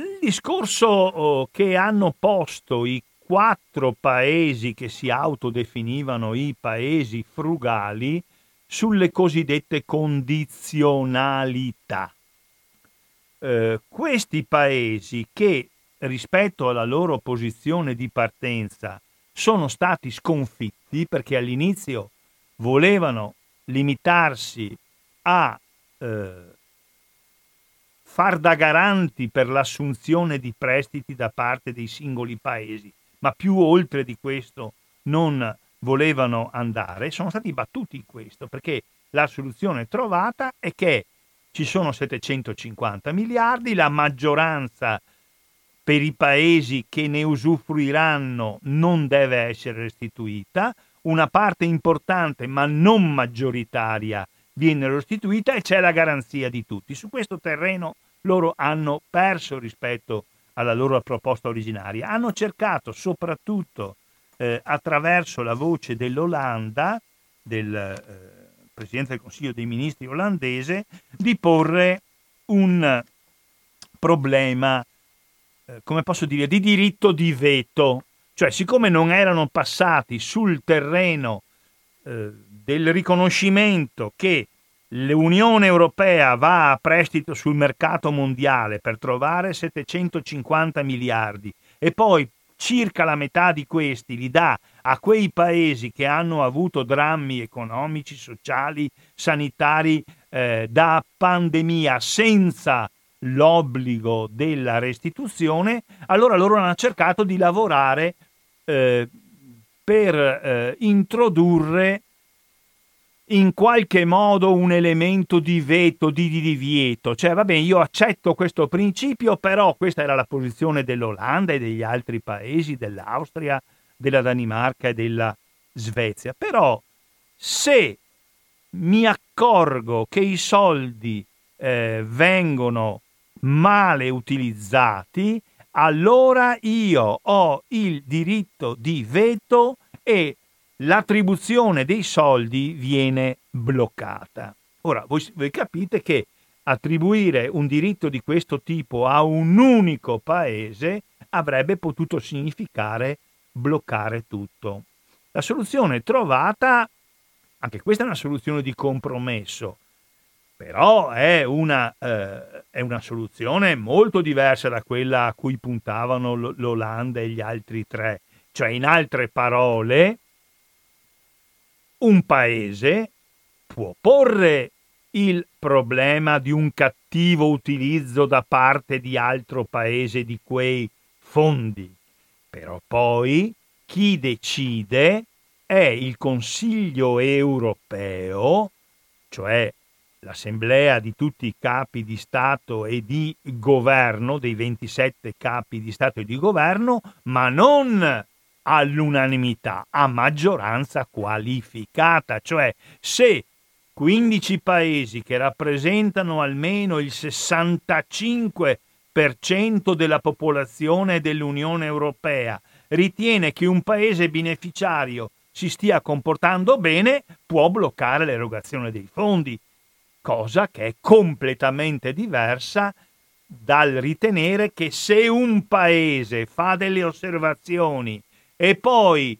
Il discorso oh, che hanno posto i quattro paesi che si autodefinivano i paesi frugali sulle cosiddette condizionalità. Eh, questi paesi che rispetto alla loro posizione di partenza sono stati sconfitti perché all'inizio volevano limitarsi a eh, far da garanti per l'assunzione di prestiti da parte dei singoli paesi, ma più oltre di questo non volevano andare, sono stati battuti in questo perché la soluzione trovata è che ci sono 750 miliardi, la maggioranza per i paesi che ne usufruiranno non deve essere restituita, una parte importante ma non maggioritaria viene restituita e c'è la garanzia di tutti. Su questo terreno loro hanno perso rispetto alla loro proposta originaria. Hanno cercato soprattutto eh, attraverso la voce dell'Olanda, del eh, Presidente del Consiglio dei Ministri olandese, di porre un problema, eh, come posso dire, di diritto di veto. Cioè, siccome non erano passati sul terreno eh, del riconoscimento che l'Unione Europea va a prestito sul mercato mondiale per trovare 750 miliardi e poi circa la metà di questi li dà a quei paesi che hanno avuto drammi economici, sociali, sanitari eh, da pandemia senza l'obbligo della restituzione, allora loro hanno cercato di lavorare eh, per eh, introdurre in qualche modo un elemento di veto, di, di divieto. Cioè, va bene, io accetto questo principio, però questa era la posizione dell'Olanda e degli altri paesi, dell'Austria, della Danimarca e della Svezia. Però se mi accorgo che i soldi eh, vengono male utilizzati, allora io ho il diritto di veto e l'attribuzione dei soldi viene bloccata. Ora, voi, voi capite che attribuire un diritto di questo tipo a un unico paese avrebbe potuto significare bloccare tutto. La soluzione trovata, anche questa è una soluzione di compromesso, però è una, eh, è una soluzione molto diversa da quella a cui puntavano l'Olanda e gli altri tre. Cioè, in altre parole, un paese può porre il problema di un cattivo utilizzo da parte di altro paese di quei fondi. Però poi chi decide è il Consiglio europeo, cioè l'assemblea di tutti i capi di Stato e di governo, dei 27 capi di Stato e di governo, ma non all'unanimità, a maggioranza qualificata, cioè se 15 paesi che rappresentano almeno il 65% della popolazione dell'Unione Europea ritiene che un paese beneficiario si stia comportando bene, può bloccare l'erogazione dei fondi, cosa che è completamente diversa dal ritenere che se un paese fa delle osservazioni e poi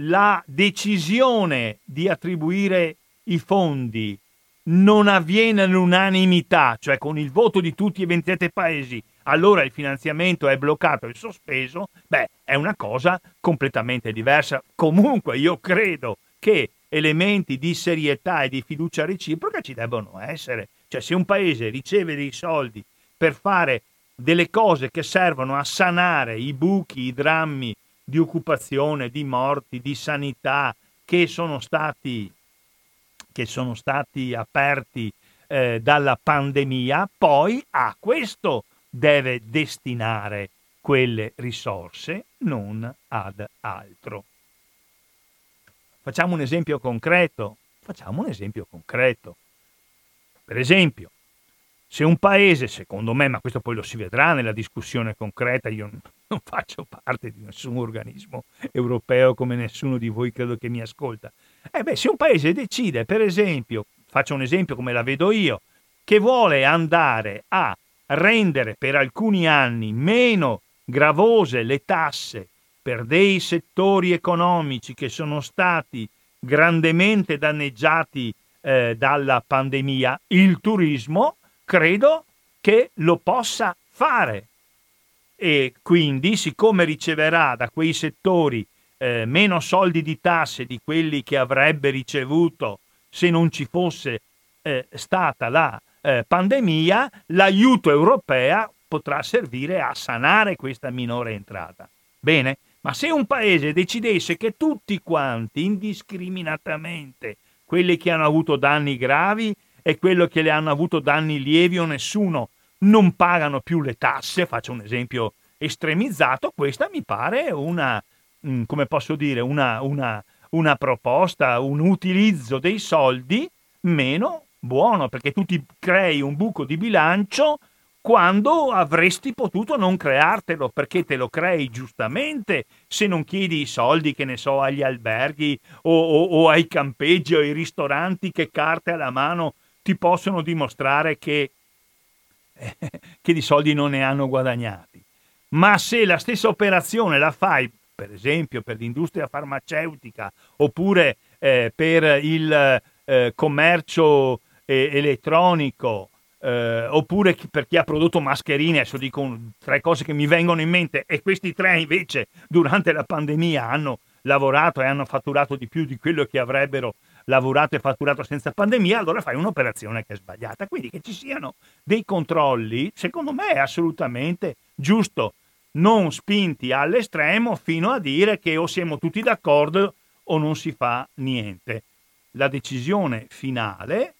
la decisione di attribuire i fondi non avviene all'unanimità, cioè con il voto di tutti i 27 paesi, allora il finanziamento è bloccato e sospeso, beh, è una cosa completamente diversa. Comunque io credo che elementi di serietà e di fiducia reciproca ci debbano essere. Cioè se un paese riceve dei soldi per fare delle cose che servono a sanare i buchi, i drammi di occupazione, di morti, di sanità che sono stati, che sono stati aperti eh, dalla pandemia, poi a questo deve destinare quelle risorse, non ad altro. Facciamo un esempio concreto. Facciamo un esempio concreto. Per esempio, se un paese, secondo me, ma questo poi lo si vedrà nella discussione concreta, io non <laughs> faccio parte di nessun organismo europeo come nessuno di voi credo che mi ascolta. Eh beh, se un paese decide, per esempio, faccio un esempio come la vedo io, che vuole andare a rendere per alcuni anni meno gravose le tasse per dei settori economici che sono stati grandemente danneggiati eh, dalla pandemia, il turismo, credo che lo possa fare. E quindi, siccome riceverà da quei settori eh, meno soldi di tasse di quelli che avrebbe ricevuto se non ci fosse eh, stata la eh, pandemia, l'aiuto europeo potrà servire a sanare questa minore entrata. Bene, ma se un paese decidesse che tutti quanti, indiscriminatamente, quelli che hanno avuto danni gravi e quelli che le hanno avuto danni lievi o nessuno, non pagano più le tasse, faccio un esempio estremizzato, questa mi pare una, mm, come posso dire, una, una, una proposta, un utilizzo dei soldi meno buono, perché tu ti crei un buco di bilancio quando avresti potuto non creartelo perché te lo crei giustamente se non chiedi i soldi, che ne so, agli alberghi o, o, o ai campeggi o ai ristoranti che carte alla mano ti possono dimostrare che, <laughs> che di soldi non ne hanno guadagnati. Ma se la stessa operazione la fai, per esempio, per l'industria farmaceutica oppure eh, per il eh, commercio elettronico eh, oppure per chi ha prodotto mascherine, adesso dico tre cose che mi vengono in mente, e questi tre invece durante la pandemia hanno lavorato e hanno fatturato di più di quello che avrebbero lavorato e fatturato senza pandemia, allora fai un'operazione che è sbagliata. Quindi che ci siano dei controlli, secondo me è assolutamente giusto, non spinti all'estremo fino a dire che o siamo tutti d'accordo o non si fa niente. La decisione finale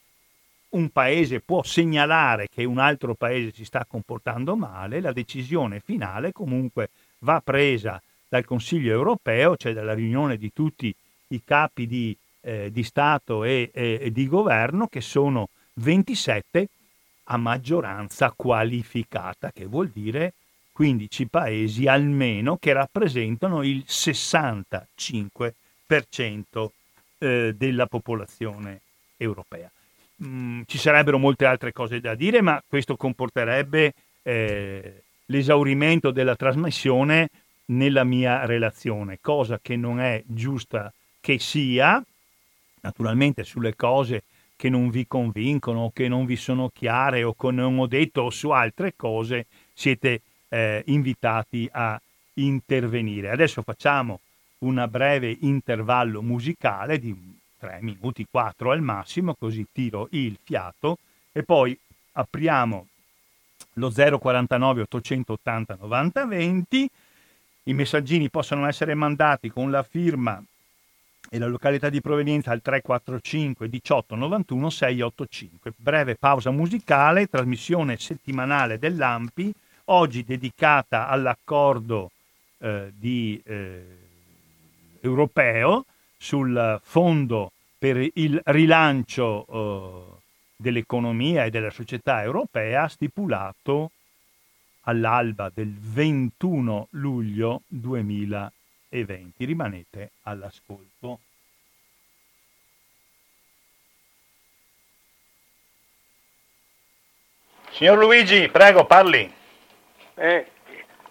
un paese può segnalare che un altro paese si sta comportando male, la decisione finale comunque va presa dal Consiglio europeo, cioè dalla riunione di tutti i capi di, eh, di Stato e, e, e di governo, che sono 27 a maggioranza qualificata, che vuol dire 15 paesi almeno che rappresentano il 65% eh, della popolazione europea. Mm, ci sarebbero molte altre cose da dire, ma questo comporterebbe eh, l'esaurimento della trasmissione nella mia relazione, cosa che non è giusta che sia, naturalmente sulle cose che non vi convincono, che non vi sono chiare o che non ho detto o su altre cose, siete eh, invitati a intervenire. Adesso facciamo un breve intervallo musicale di 3 minuti, 4 al massimo, così tiro il fiato e poi apriamo lo 049 880 90 20. I messaggini possono essere mandati con la firma e la località di provenienza al 345 18 91 685. Breve pausa musicale, trasmissione settimanale dell'AMPI, oggi dedicata all'accordo eh, di, eh, europeo sul fondo per il rilancio eh, dell'economia e della società europea stipulato all'alba del 21 luglio 2020. Rimanete all'ascolto. Signor Luigi, prego, parli. Eh,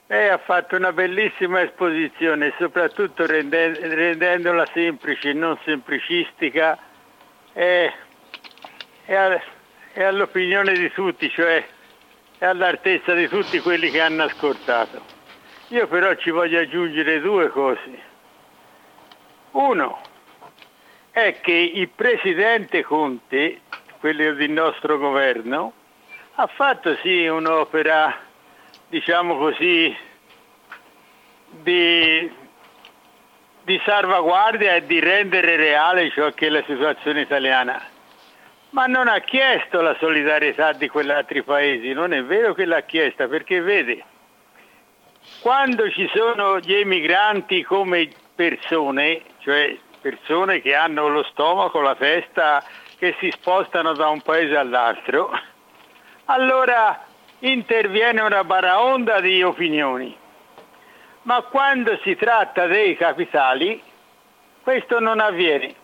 lei ha fatto una bellissima esposizione, soprattutto rende, rendendola semplice, non semplicistica e, e, a, e all'opinione di tutti, cioè è all'altezza di tutti quelli che hanno ascoltato. Io però ci voglio aggiungere due cose. Uno è che il presidente Conte, quello del nostro governo, ha fatto sì un'opera diciamo così, di, di salvaguardia e di rendere reale ciò che è la situazione italiana. Ma non ha chiesto la solidarietà di quegli altri paesi, non è vero che l'ha chiesta, perché vede, quando ci sono gli emigranti come persone, cioè persone che hanno lo stomaco, la testa, che si spostano da un paese all'altro, allora interviene una baraonda di opinioni. Ma quando si tratta dei capitali, questo non avviene.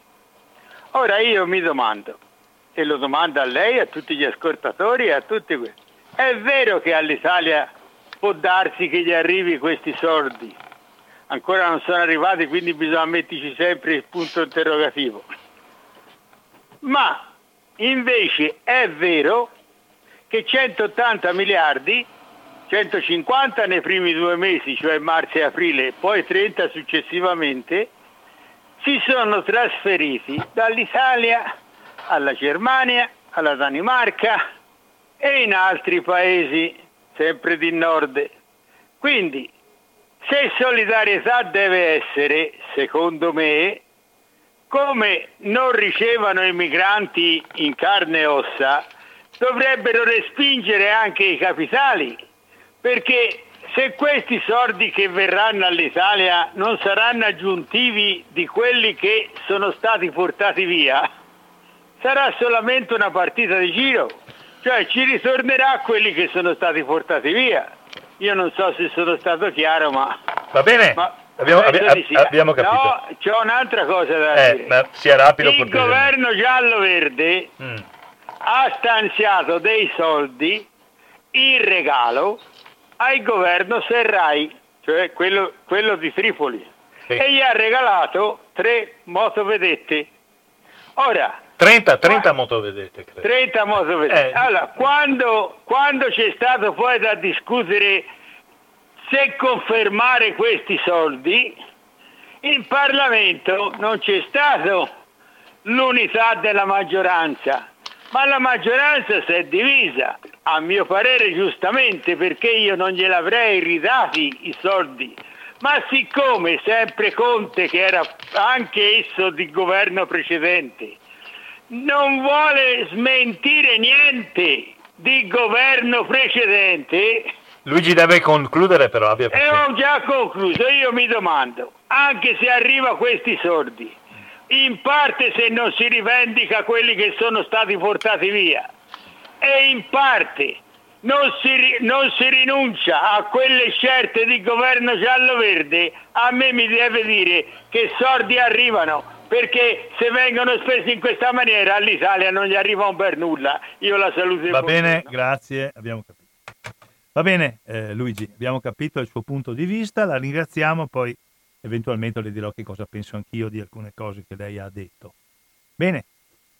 Ora io mi domando, e lo domando a lei, a tutti gli ascoltatori e a tutti questi, è vero che all'Italia può darsi che gli arrivi questi soldi? Ancora non sono arrivati, quindi bisogna metterci sempre il punto interrogativo. Ma invece è vero che 180 miliardi, 150 nei primi due mesi, cioè marzo e aprile, poi 30 successivamente, si sono trasferiti dall'Italia alla Germania, alla Danimarca e in altri paesi, sempre di nord. Quindi, se solidarietà deve essere, secondo me, come non ricevono i migranti in carne e ossa, dovrebbero respingere anche i capitali, perché se questi soldi che verranno all'Italia non saranno aggiuntivi di quelli che sono stati portati via, sarà solamente una partita di giro, cioè ci ritornerà quelli che sono stati portati via. Io non so se sono stato chiaro, ma... Va bene, ma abbiamo, abbiamo, sì. abbiamo capito. No, c'è un'altra cosa da eh, dire. Sia rapido Il governo giallo-verde... Mm ha stanziato dei soldi in regalo al governo Serrai, cioè quello, quello di Tripoli, sì. e gli ha regalato tre motovedette. Ora, 30, 30 motovedette, credo. 30 motovedette. Eh. Allora, quando, quando c'è stato poi da discutere se confermare questi soldi, in Parlamento non c'è stata l'unità della maggioranza ma la maggioranza si è divisa, a mio parere giustamente, perché io non gliel'avrei ridati i soldi. Ma siccome sempre Conte, che era anche esso di governo precedente, non vuole smentire niente di governo precedente, Luigi deve concludere però, abbia E ho già concluso, io mi domando, anche se arriva questi soldi, in parte se non si rivendica quelli che sono stati portati via e in parte non si, non si, rinuncia a quelle scelte di governo giallo-verde, a me mi deve dire che soldi arrivano, perché se vengono spesi in questa maniera all'Italia non gli arriva un per nulla. Io la saluto. Va bene, grazie, abbiamo capito. Va bene, eh, Luigi, abbiamo capito il suo punto di vista, la ringraziamo, poi eventualmente le dirò che cosa penso anch'io di alcune cose che lei ha detto. Bene,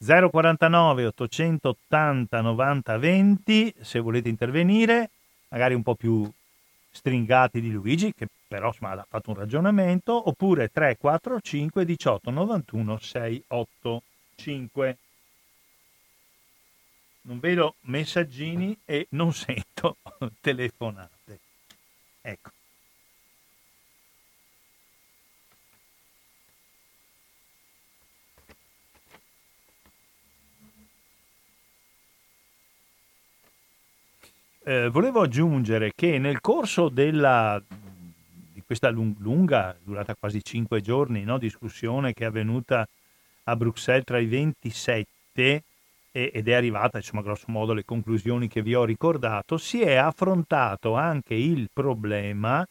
049 880 90 20 se volete intervenire, magari un po' più stringati di Luigi, che però insomma, ha fatto un ragionamento, oppure 345 18 91 685. Non vedo messaggini e non <laughs> sento telefonate. Ecco. Eh, volevo aggiungere che nel corso della, di questa lunga, durata quasi cinque giorni, no, discussione che è avvenuta a Bruxelles tra i 27 e, ed è arrivata, insomma, grosso modo alle conclusioni che vi ho ricordato, si è affrontato anche il problema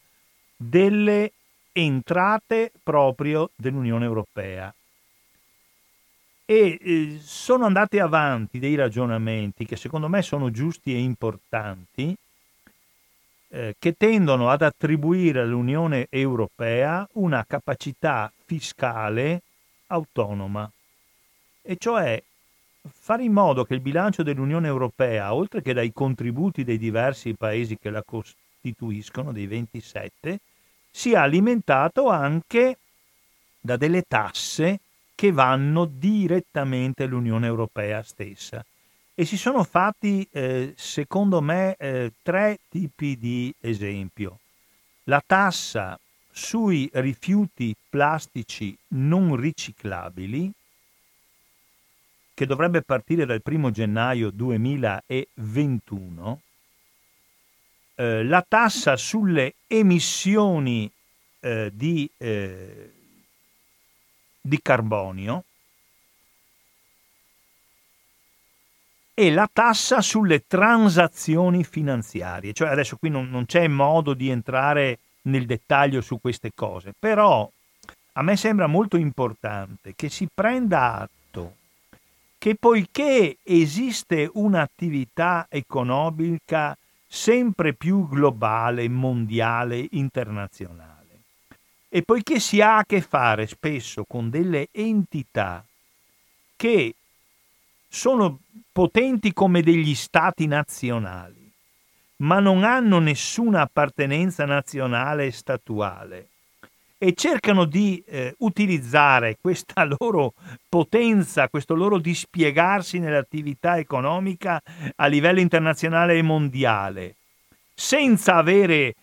delle entrate proprio dell'Unione Europea e eh, sono andati avanti dei ragionamenti che secondo me sono giusti e importanti, eh, che tendono ad attribuire all'Unione Europea una capacità fiscale autonoma, e cioè fare in modo che il bilancio dell'Unione Europea, oltre che dai contributi dei diversi paesi che la costituiscono, dei 27, sia alimentato anche da delle tasse che vanno direttamente all'Unione Europea stessa. E si sono fatti, eh, secondo me, eh, tre tipi di esempio. La tassa sui rifiuti plastici non riciclabili, che dovrebbe partire dal 1 gennaio 2021, eh, la tassa sulle emissioni eh, di eh, di carbonio e la tassa sulle transazioni finanziarie. Cioè adesso qui non, non c'è modo di entrare nel dettaglio su queste cose, però a me sembra molto importante che si prenda atto che poiché esiste un'attività economica sempre più globale, mondiale, internazionale, e poiché si ha a che fare spesso con delle entità che sono potenti come degli stati nazionali, ma non hanno nessuna appartenenza nazionale e statuale e cercano di eh, utilizzare questa <laughs> loro potenza, questo loro dispiegarsi nell'attività economica a livello internazionale e mondiale, senza avere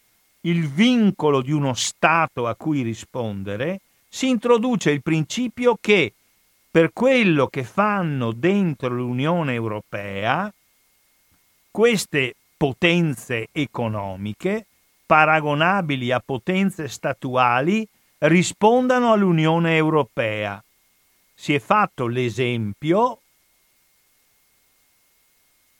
il vincolo di uno Stato a cui rispondere, si introduce il principio che per quello che fanno dentro l'Unione Europea, queste potenze economiche, paragonabili a potenze statuali, rispondano all'Unione Europea. Si è fatto l'esempio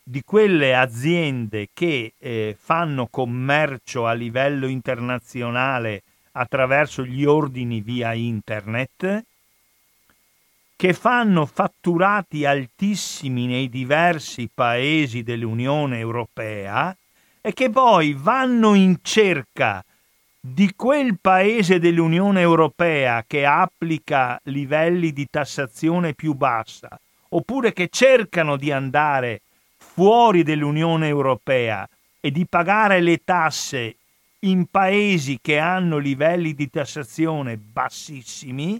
di quelle aziende che eh, fanno commercio a livello internazionale attraverso gli ordini via internet, che fanno fatturati altissimi nei diversi paesi dell'Unione Europea e che poi vanno in cerca di quel paese dell'Unione Europea che applica livelli di tassazione più bassa, oppure che cercano di andare fuori dell'Unione Europea e di pagare le tasse in paesi che hanno livelli di tassazione bassissimi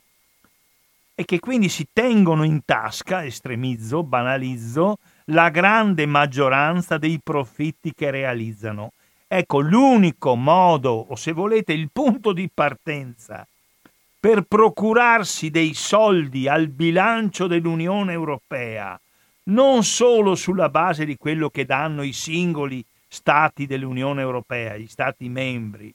e che quindi si tengono in tasca, estremizzo, banalizzo, la grande maggioranza dei profitti che realizzano. Ecco, l'unico modo, o se volete il punto di partenza, per procurarsi dei soldi al bilancio dell'Unione Europea non solo sulla base di quello che danno i singoli stati dell'Unione Europea, gli stati membri,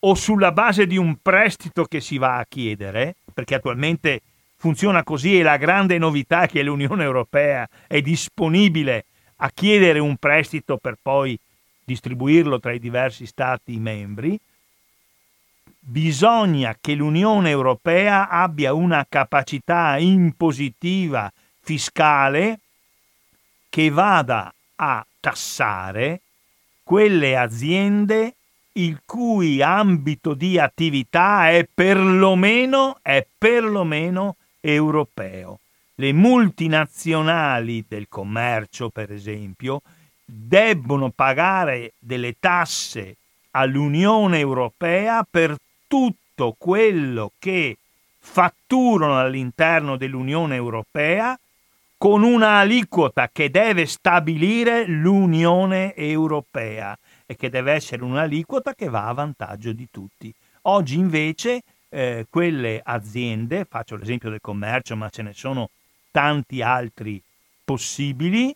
o sulla base di un prestito che si va a chiedere, perché attualmente funziona così e la grande novità è che l'Unione Europea è disponibile a chiedere un prestito per poi distribuirlo tra i diversi Stati membri, bisogna che l'Unione Europea abbia una capacità impositiva fiscale che vada a tassare quelle aziende il cui ambito di attività è perlomeno, è perlomeno europeo. Le multinazionali del commercio, per esempio, debbono pagare delle tasse all'Unione Europea per tutto quello che fatturano all'interno dell'Unione Europea con una aliquota che deve stabilire l'Unione Europea e che deve essere un'aliquota che va a vantaggio di tutti. Oggi invece eh, quelle aziende, faccio l'esempio del commercio, ma ce ne sono tanti altri possibili,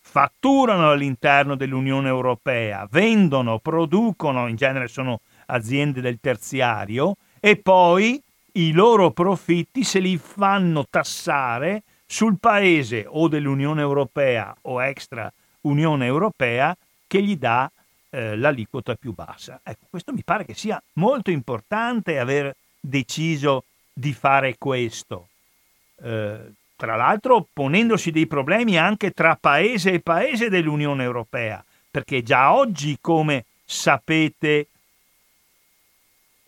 fatturano all'interno dell'Unione Europea, vendono, producono, in genere sono aziende del terziario, e poi i loro profitti se li fanno tassare sul paese o dell'Unione Europea o extra Unione Europea che gli dà eh, l'aliquota più bassa. Ecco, questo mi pare che sia molto importante aver deciso di fare questo. Eh, tra l'altro ponendosi dei problemi anche tra paese e paese dell'Unione Europea, perché già oggi, come sapete,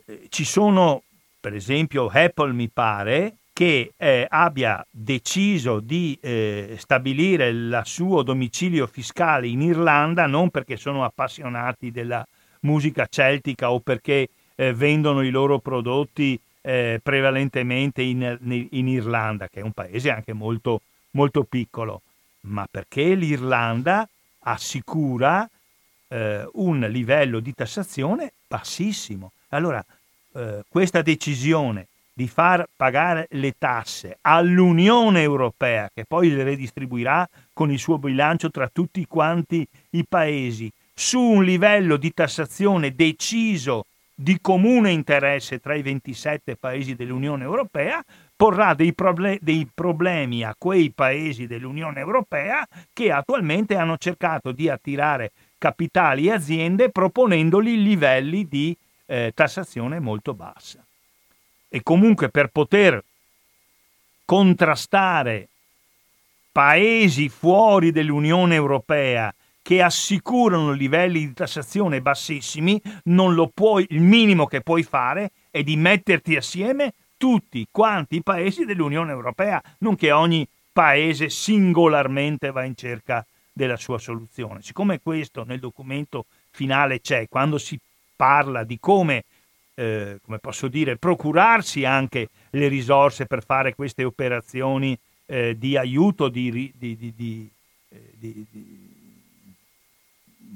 eh, ci sono, per esempio, Apple mi pare, che eh, abbia deciso di eh, stabilire il suo domicilio fiscale in Irlanda non perché sono appassionati della musica celtica o perché eh, vendono i loro prodotti eh, prevalentemente in, in, Irlanda, che è un paese anche molto, molto piccolo, ma perché l'Irlanda assicura eh, un livello di tassazione bassissimo. Allora, eh, questa decisione di far pagare le tasse all'Unione Europea, che poi le redistribuirà con il suo bilancio tra tutti quanti i paesi, su un livello di tassazione deciso di comune interesse tra i 27 paesi dell'Unione Europea, porrà dei, proble- dei, problemi a quei paesi dell'Unione Europea che attualmente hanno cercato di attirare capitali e aziende proponendoli livelli di eh, tassazione molto bassa. E comunque per poter contrastare paesi fuori dell'Unione Europea che assicurano livelli di tassazione bassissimi, puoi, il minimo che puoi fare è di metterti assieme tutti quanti i paesi dell'Unione Europea, non che ogni paese singolarmente va in cerca della sua soluzione. Siccome questo nel documento finale c'è, quando si parla di come, eh, come posso dire, procurarsi anche le risorse per fare queste operazioni eh, di aiuto, di, di, di, di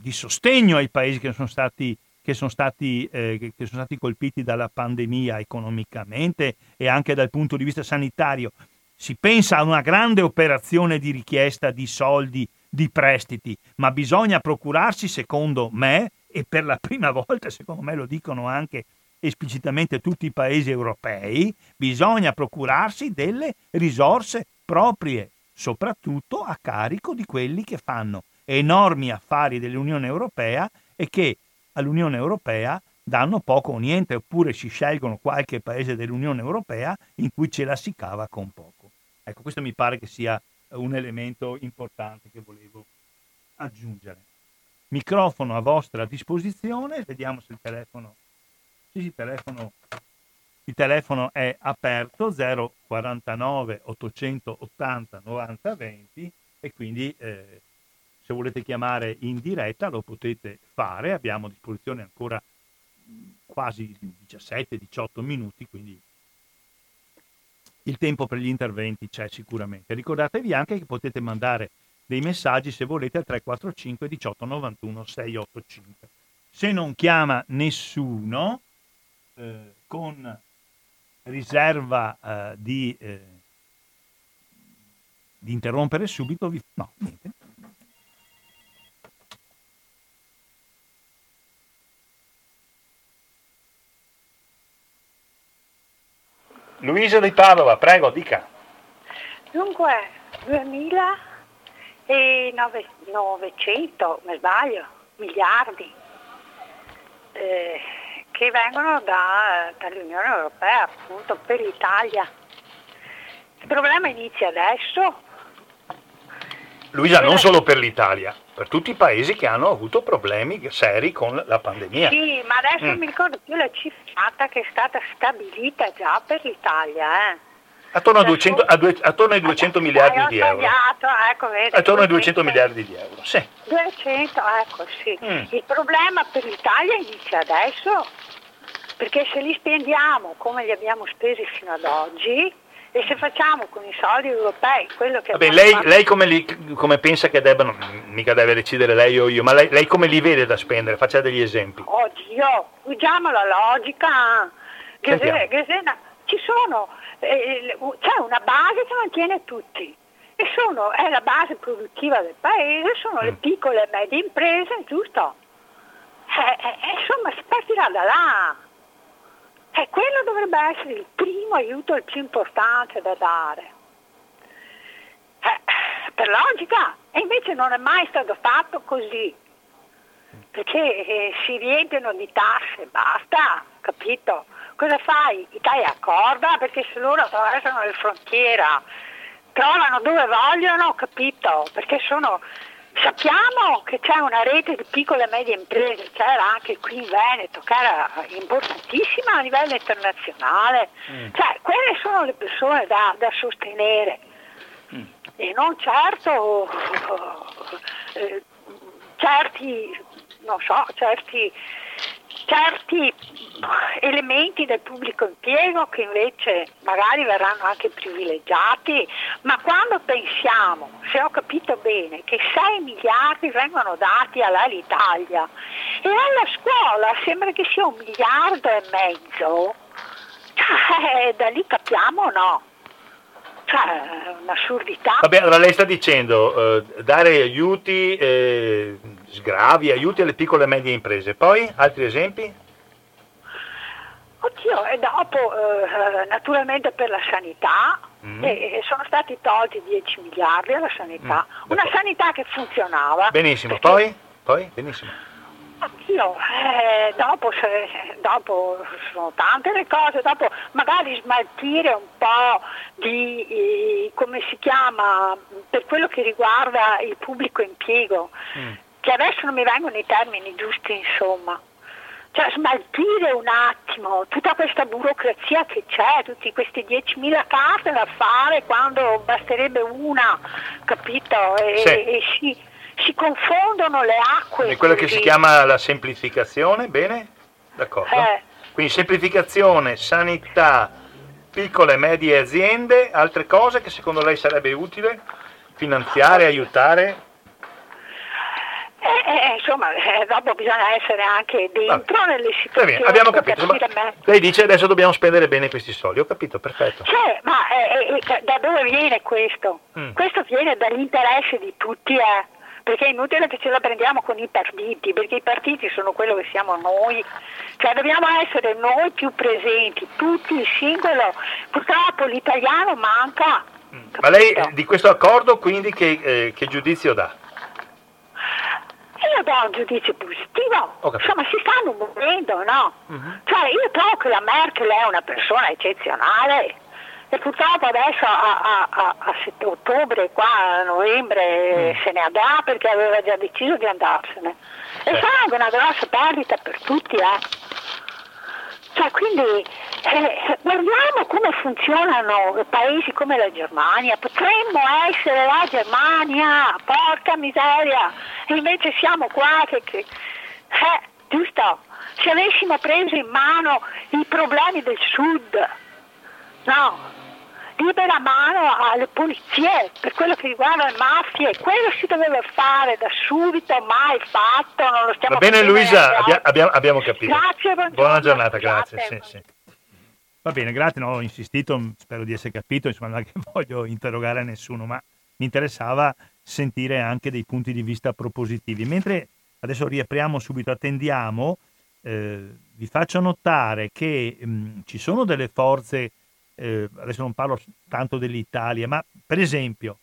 di sostegno ai paesi che sono stati, che sono stati, eh, che sono stati colpiti dalla pandemia economicamente e anche dal punto di vista sanitario. Si pensa a una grande operazione di richiesta di soldi, di prestiti, ma bisogna procurarsi, secondo me, e per la prima <laughs> volta, secondo me lo dicono anche esplicitamente tutti i paesi europei, bisogna procurarsi delle risorse proprie, soprattutto a carico di quelli che fanno enormi affari dell'Unione Europea e che all'Unione Europea danno poco o niente, oppure si scelgono qualche paese dell'Unione Europea in cui ce la si cava con poco. Ecco, questo mi pare che sia un elemento importante che volevo aggiungere. Microfono a vostra disposizione, vediamo se il telefono, il telefono, il telefono è aperto 049 880 90 20 e quindi eh, se volete chiamare in diretta lo potete fare, abbiamo a disposizione ancora quasi 17-18 minuti, quindi il tempo per gli interventi c'è sicuramente. Ricordatevi anche che potete mandare dei messaggi se volete al 345 18 91 685. Se non chiama nessuno, eh, con riserva eh, di, eh, di interrompere subito, vi... no, niente, Luisa di Padova, prego, dica. Dunque, 2000 e 9, 900, mi sbaglio, miliardi eh, che vengono da, dall'Unione Europea appunto per l'Italia. Il problema inizia adesso. Luisa, non solo per l'Italia, per tutti i paesi che hanno avuto problemi seri con la pandemia. Sì, ma adesso mm. mi ricordo più la cifrata che è stata stabilita già per l'Italia. Eh. Attorno, 200, due, attorno, ai 200 miliardi di euro. Ecco, vedi, attorno 200. ai 200 miliardi di euro, sì. 200, ecco, sì. Mm. Il problema per l'Italia inizia adesso, perché se li spendiamo come li abbiamo spesi fino ad oggi, e se facciamo con i soldi europei quello che Vabbè, lei, lei come, li, come, pensa che debbano, mica deve decidere lei o io, ma lei, lei, come li vede da spendere? Faccia degli esempi. Oddio, usiamo la logica. Gesena, ci sono eh, c'è una base che mantiene tutti e sono, è la base produttiva del paese, sono mm. le piccole e medie imprese, giusto? Eh, eh, insomma si partirà da là. E quello dovrebbe essere il primo aiuto, il più importante da dare. Eh, per logica, e invece non è mai stato fatto così, perché eh, si riempiono di tasse, basta, capito? cosa fai? Italia accorda perché se loro attraversano le frontiere, trovano dove vogliono, capito? Perché sono, sappiamo che c'è una rete di piccole e medie imprese, c'era anche qui in Veneto, che era importantissima a livello internazionale, mm. cioè quelle sono le persone da, da sostenere mm. e non certo eh, certi, non so, certi certi elementi del pubblico impiego che invece magari verranno anche privilegiati, ma quando pensiamo, se ho capito bene, che 6 miliardi vengono dati all'Italia e alla scuola sembra che sia un miliardo e mezzo, cioè, da lì capiamo no. Cioè, un'assurdità. Vabbè, allora lei sta dicendo eh, dare aiuti, eh, sgravi, aiuti alle piccole e medie imprese. Poi altri esempi? Oddio, e dopo eh, naturalmente per la sanità mm. eh, sono stati tolti 10 miliardi alla sanità, mm. una sanità che funzionava. Benissimo, perché... poi? Poi? Benissimo. Oddio, eh, dopo, se, dopo, sono tante le cose, dopo magari smaltire un po' di, eh, come si chiama, per quello che riguarda il pubblico impiego, mm. Che adesso non mi vengono i termini giusti insomma. Cioè smaltire un attimo tutta questa burocrazia che c'è, tutti questi 10.000 carte da fare quando basterebbe una, capito? E, sì. e sì si confondono le acque. È quello che si chiama la semplificazione, bene? D'accordo. Eh. Quindi semplificazione, sanità, piccole e medie aziende, altre cose che secondo lei sarebbe utile finanziare, aiutare? Eh, eh, insomma, eh, dopo bisogna essere anche dentro ah. nelle situazioni. Bene, abbiamo capito. lei dice adesso dobbiamo spendere bene questi soldi, ho capito, perfetto. Cioè, ma eh, eh, da dove viene questo? Mm. Questo viene dall'interesse di tutti, eh perché è inutile che ce la prendiamo con i partiti, perché i partiti sono quello che siamo noi, cioè dobbiamo essere noi più presenti, tutti il singolo, purtroppo l'italiano manca. Mm. Ma lei di questo accordo quindi che, eh, che giudizio dà? Io do un giudizio positivo, insomma si stanno muovendo, no? Uh-huh. Cioè io trovo che la Merkel è una persona eccezionale, e purtroppo adesso a, a, a, ottobre, qua a novembre mm. se ne andrà perché aveva già deciso di andarsene. E sarà anche una grossa perdita per tutti, eh. Cioè, quindi eh, guardiamo come funzionano paesi come la Germania, potremmo essere la Germania, porca miseria, e invece siamo qua che, che eh, giusto, se avessimo preso in mano i problemi del sud, no, libera mano alle polizie per quello che riguarda le mafie, quello si doveva fare da subito, mai fatto, non lo stiamo Va bene Luisa, abbia, abbiamo, abbiamo, capito. Grazie, buona giornata, grazie. Sì, sì. Va bene, grazie, no, ho insistito, spero di essere capito, insomma non è che <laughs> voglio interrogare nessuno, ma mi interessava sentire anche dei punti di vista propositivi. Mentre adesso riapriamo subito, attendiamo, eh, vi faccio notare che mh, ci sono delle forze eh, adesso non parlo tanto dell'Italia, ma per esempio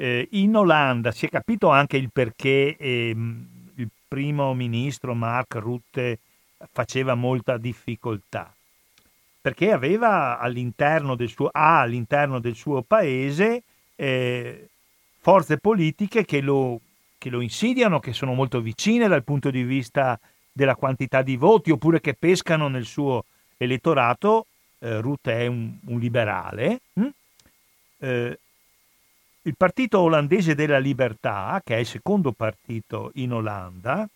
Eh, in Olanda si è capito anche il perché eh, il primo ministro Mark Rutte faceva molta difficoltà, perché aveva all'interno del suo, ha all'interno del suo paese eh, forze politiche che lo, che lo insidiano, che sono molto vicine dal punto di vista della quantità di voti, oppure che pescano nel suo elettorato. Eh, Rutte è un, un liberale. Hm? Eh, il partito olandese della libertà, che è il secondo partito in Olanda,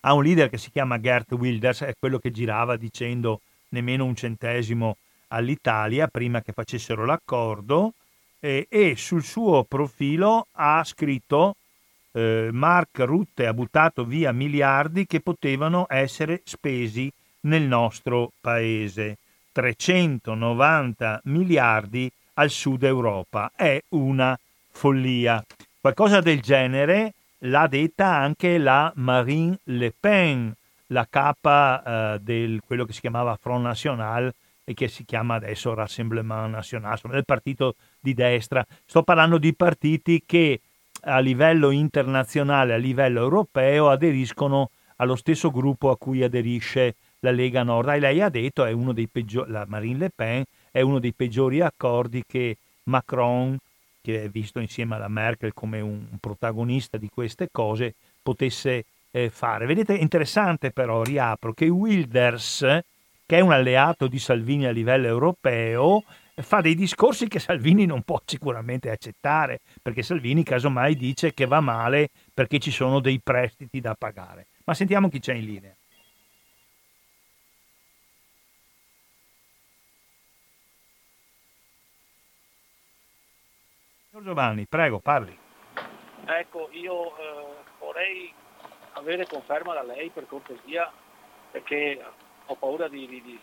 ha un leader che si chiama Gert Wilders, è quello che girava dicendo nemmeno un centesimo all'Italia prima che facessero l'accordo eh, e sul suo profilo ha scritto eh, Mark Rutte ha buttato via miliardi che potevano essere spesi nel nostro paese. 390 miliardi al sud Europa. È una follia. Qualcosa del genere l'ha detta anche la Marine Le Pen, la capa eh, del quello che si chiamava Front National e che si chiama adesso Rassemblement National, del partito di destra. Sto parlando di partiti che a livello internazionale, a livello europeo, aderiscono allo stesso gruppo a cui aderisce la Lega Nord. E lei ha detto, dei peggiori, la Marine Le Pen è uno dei peggiori accordi che Macron, che è visto insieme alla Merkel come un protagonista di queste cose, potesse eh, fare. Vedete, è interessante però, riapro, che Wilders, che è un alleato di Salvini a livello europeo, fa dei discorsi che Salvini non può sicuramente accettare, perché Salvini casomai dice che va male perché ci sono dei prestiti da pagare. Ma sentiamo chi c'è in linea. Signor Giovanni, prego, parli. Ecco, io eh, vorrei avere conferma da lei per cortesia, perché ho paura di, di, di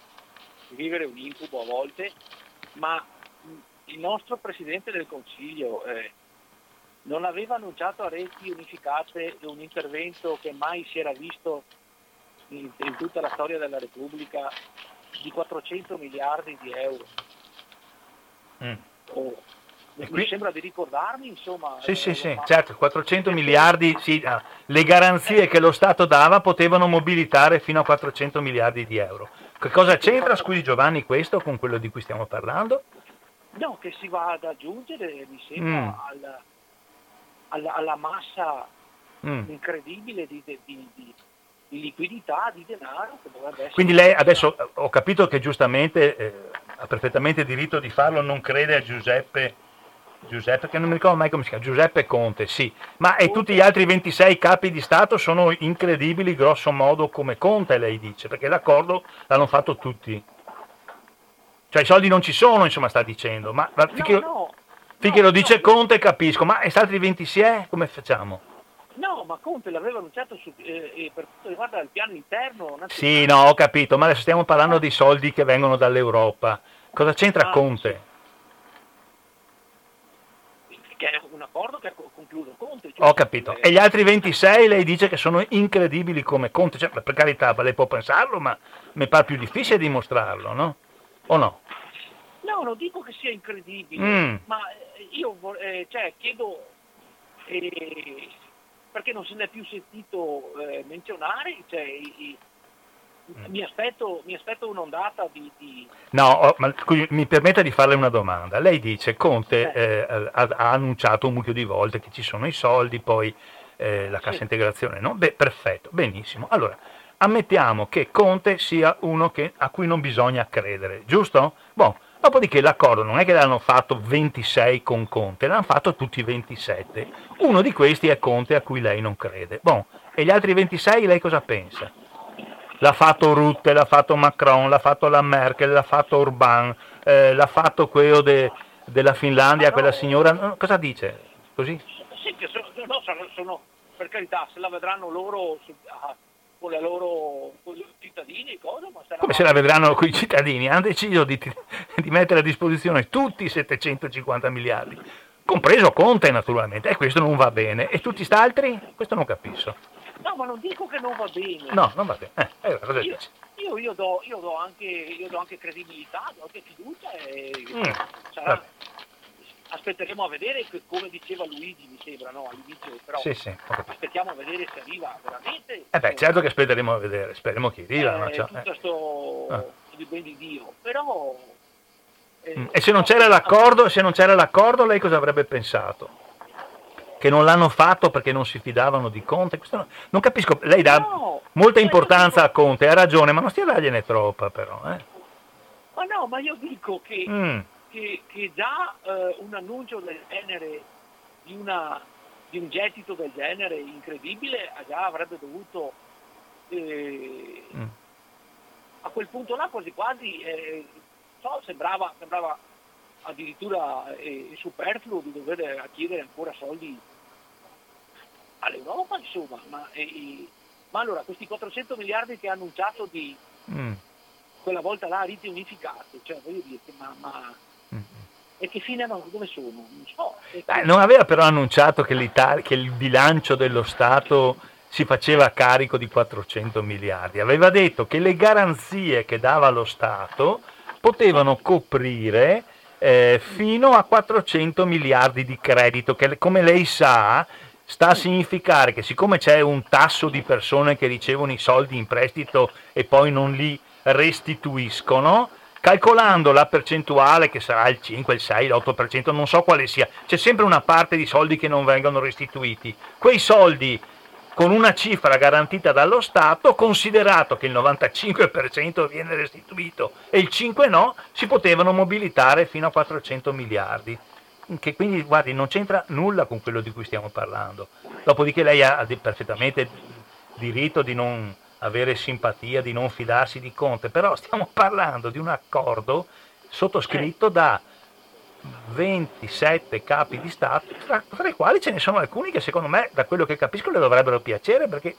vivere un incubo a volte, ma il nostro Presidente del Consiglio eh, non aveva annunciato a reti unificate un intervento che mai si era visto in, in tutta la storia della Repubblica di 400 miliardi di euro. Mm. Oh, mi qui... sembra di ricordarmi, insomma. Sì, eh, sì, sì, certo, 400 miliardi, sì, ah, le garanzie che lo Stato dava potevano mobilitare fino a 400 miliardi di euro. Che cosa c'entra, scusi Giovanni, questo con quello di cui stiamo parlando? No, che si va ad aggiungere, mi sembra, mm. alla, alla, alla, massa mm. incredibile di, di, di, di, liquidità, di denaro. Che dovrebbe essere Quindi lei adesso ho capito che giustamente eh, ha perfettamente diritto di farlo, non crede a Giuseppe Giuseppe, che non mi ricordo mai come si chiama, Giuseppe Conte, sì, ma e tutti gli altri 26 capi di Stato sono incredibili grosso modo come Conte, lei dice, perché l'accordo l'hanno fatto tutti. Cioè i soldi non ci sono, insomma, sta dicendo, ma, ma finché, no, no, finché no, lo dice Conte capisco, ma e altri 26 come facciamo? No, ma Conte l'aveva annunciato su, eh, per quanto riguarda il piano interno. Sì, no, ho capito, ma adesso stiamo parlando di soldi che vengono dall'Europa. Cosa c'entra ah, Conte? Che è un accordo che ha concluso Conte. Cioè Ho capito. E gli altri 26 lei dice che sono incredibili come Conte, cioè, per carità, lei può pensarlo, ma mi pare più difficile dimostrarlo, no? O no? No, non dico che sia incredibile, mm. ma eh, io eh, cioè, chiedo eh, perché non se ne è più sentito eh, menzionare cioè, i, mi aspetto, mi aspetto un'ondata di... di... No, oh, ma mi permetta di farle una domanda. Lei dice Conte eh, ha, ha, annunciato un mucchio di volte che ci sono i soldi, poi eh, la cassa sì. integrazione, no? Beh, perfetto, benissimo. Allora, ammettiamo che Conte sia uno che, a cui non bisogna credere, giusto? Boh, dopodiché l'accordo non è che l'hanno fatto 26 con Conte, l'hanno fatto tutti 27. Uno di questi è Conte a cui lei non crede. Boh, e gli altri 26 lei cosa pensa? L'ha fatto Rutte, l'ha fatto Macron, l'ha fatto la Merkel, l'ha fatto Orban, eh, l'ha fatto quello de, della Finlandia, quella signora, cosa dice? Così? Sì, sono, no, sono, per carità, se la vedranno loro ah, con, loro, con i cittadini, cosa. Come se la vedranno con i cittadini? Hanno deciso di, di mettere a disposizione tutti i 750 miliardi, compreso Conte naturalmente, e questo non va bene. E tutti gli altri? Questo non capisco. No, ma non dico che non va bene. No, non va bene. Eh, cosa io, io, io, do, io, do anche, io do anche credibilità, do anche fiducia e mm, sarà, aspetteremo a vedere che, come diceva Luigi mi sembra no? all'inizio però sì, sì, aspettiamo a vedere se arriva veramente eh beh certo che aspetteremo a vedere speriamo che arriva eh, cioè, tutto sto eh. di ben di Dio però eh, mm. e se non c'era l'accordo se non c'era l'accordo lei cosa avrebbe pensato? Che non l'hanno fatto perché non si fidavano di Conte non, non, capisco lei dà no, molta importanza a Conte ha ragione ma non stia dargliene troppa però eh. ma no ma io dico che mm che, che già eh, un annuncio del genere, di, una, di, un gettito del genere incredibile, già avrebbe dovuto eh, mm. a quel punto là quasi quasi eh, so, sembrava, sembrava, addirittura eh, superfluo di dover chiedere ancora soldi all'Europa, insomma, ma, ma, allora questi 400 miliardi che ha annunciato di mm. quella volta là riti unificati, cioè voglio dire, ma, ma e che fine hanno, dove sono? Non so. Beh, non aveva però annunciato che, che, il bilancio dello Stato si faceva carico di 400 miliardi, aveva detto che le garanzie che dava lo Stato potevano coprire eh, fino a 400 miliardi di credito, che come lei sa sta a significare che siccome c'è un tasso di persone che ricevono i soldi in prestito e poi non li restituiscono, calcolando la percentuale che sarà il 5, il 6, l'8%, non so quale sia, c'è sempre una parte di soldi che non vengono restituiti. Quei soldi con una cifra garantita dallo Stato, considerato che il 95% viene restituito e il 5% no, si potevano mobilitare fino a 400 miliardi. Che quindi, guardi, non c'entra nulla con quello di cui stiamo parlando. Dopodiché lei ha perfettamente diritto di non avere simpatia, di non fidarsi di Conte, però stiamo <laughs> parlando di un accordo sottoscritto da 27 capi di Stato, tra, tra, i quali ce ne sono alcuni che secondo me, da quello che capisco, le dovrebbero piacere, perché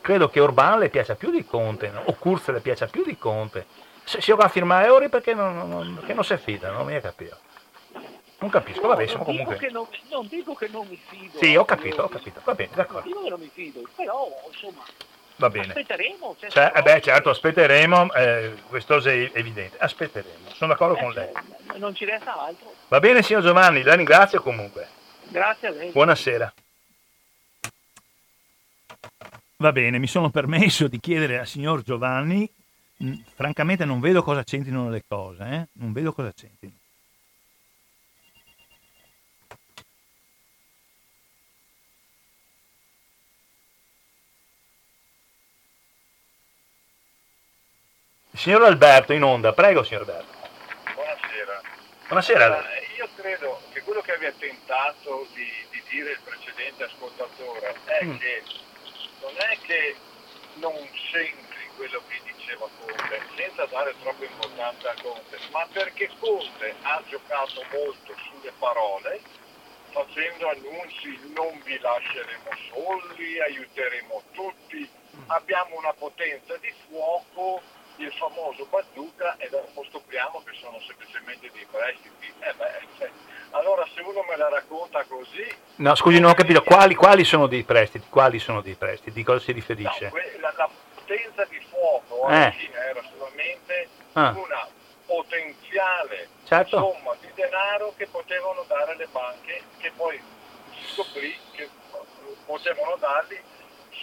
credo che Orban le piaccia più di Conte, no? o Kurz le piaccia più di Conte. Se si va a firmare Euri perché non, non, perché non si fida, non mi è capito. Non capisco, vabbè, no, comunque... Non, non, dico che non mi fido. Sì, ho capito, ho capito, va bene, d'accordo. Non dico che non mi fido, però, insomma, Va bene. Aspetteremo. Cioè, cioè eh beh, certo, aspetteremo, eh, questo è evidente. Aspetteremo, sono d'accordo eh, con lei. Non ci resta altro. Va bene, signor Giovanni, la ringrazio comunque. Grazie a lei. Buonasera. Va bene, mi sono permesso di chiedere al signor Giovanni, mh, francamente non vedo cosa c'entrino le cose, eh? non vedo cosa c'entrino. Signor Alberto, in onda, prego signor Alberto. Buonasera. Buonasera. Allora, io credo che quello che abbia tentato di, di dire il precedente ascoltatore è mm. che non è che non senti quello che diceva Conte, senza dare troppa importanza a Conte, ma perché Conte ha giocato molto sulle parole, facendo annunci non vi lasceremo soli, aiuteremo tutti, abbiamo una potenza di fuoco il famoso bazooka e dopo scopriamo che sono semplicemente dei prestiti. Eh beh, cioè, allora se uno me la racconta così... No, scusi, non ho capito, quali, quali sono dei prestiti? Quali sono dei prestiti? Di cosa si riferisce? No, la, la, potenza di fuoco alla eh. fine era solamente ah. una potenziale certo. somma di denaro che potevano dare le banche, che poi si scoprì che potevano darli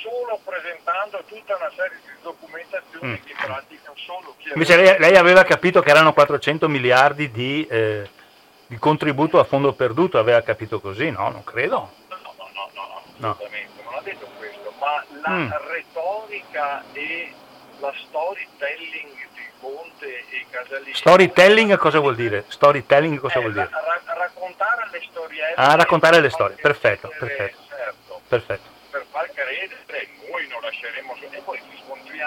solo presentando tutta una serie di documentazioni mm. che pratica solo chi Invece lei, lei, aveva capito che erano 400 miliardi di, eh, di, contributo a fondo perduto, aveva capito così? No, non credo. No, no, no, no, no assolutamente, non ha detto questo, ma la mm. retorica e la storytelling di Conte e Casalini... Storytelling cosa vuol dire? Storytelling cosa eh, vuol dire? Ra- raccontare le storie. Ah, raccontare le storie, perfetto, perfetto. Certo. perfetto per far credere noi non lasceremo e poi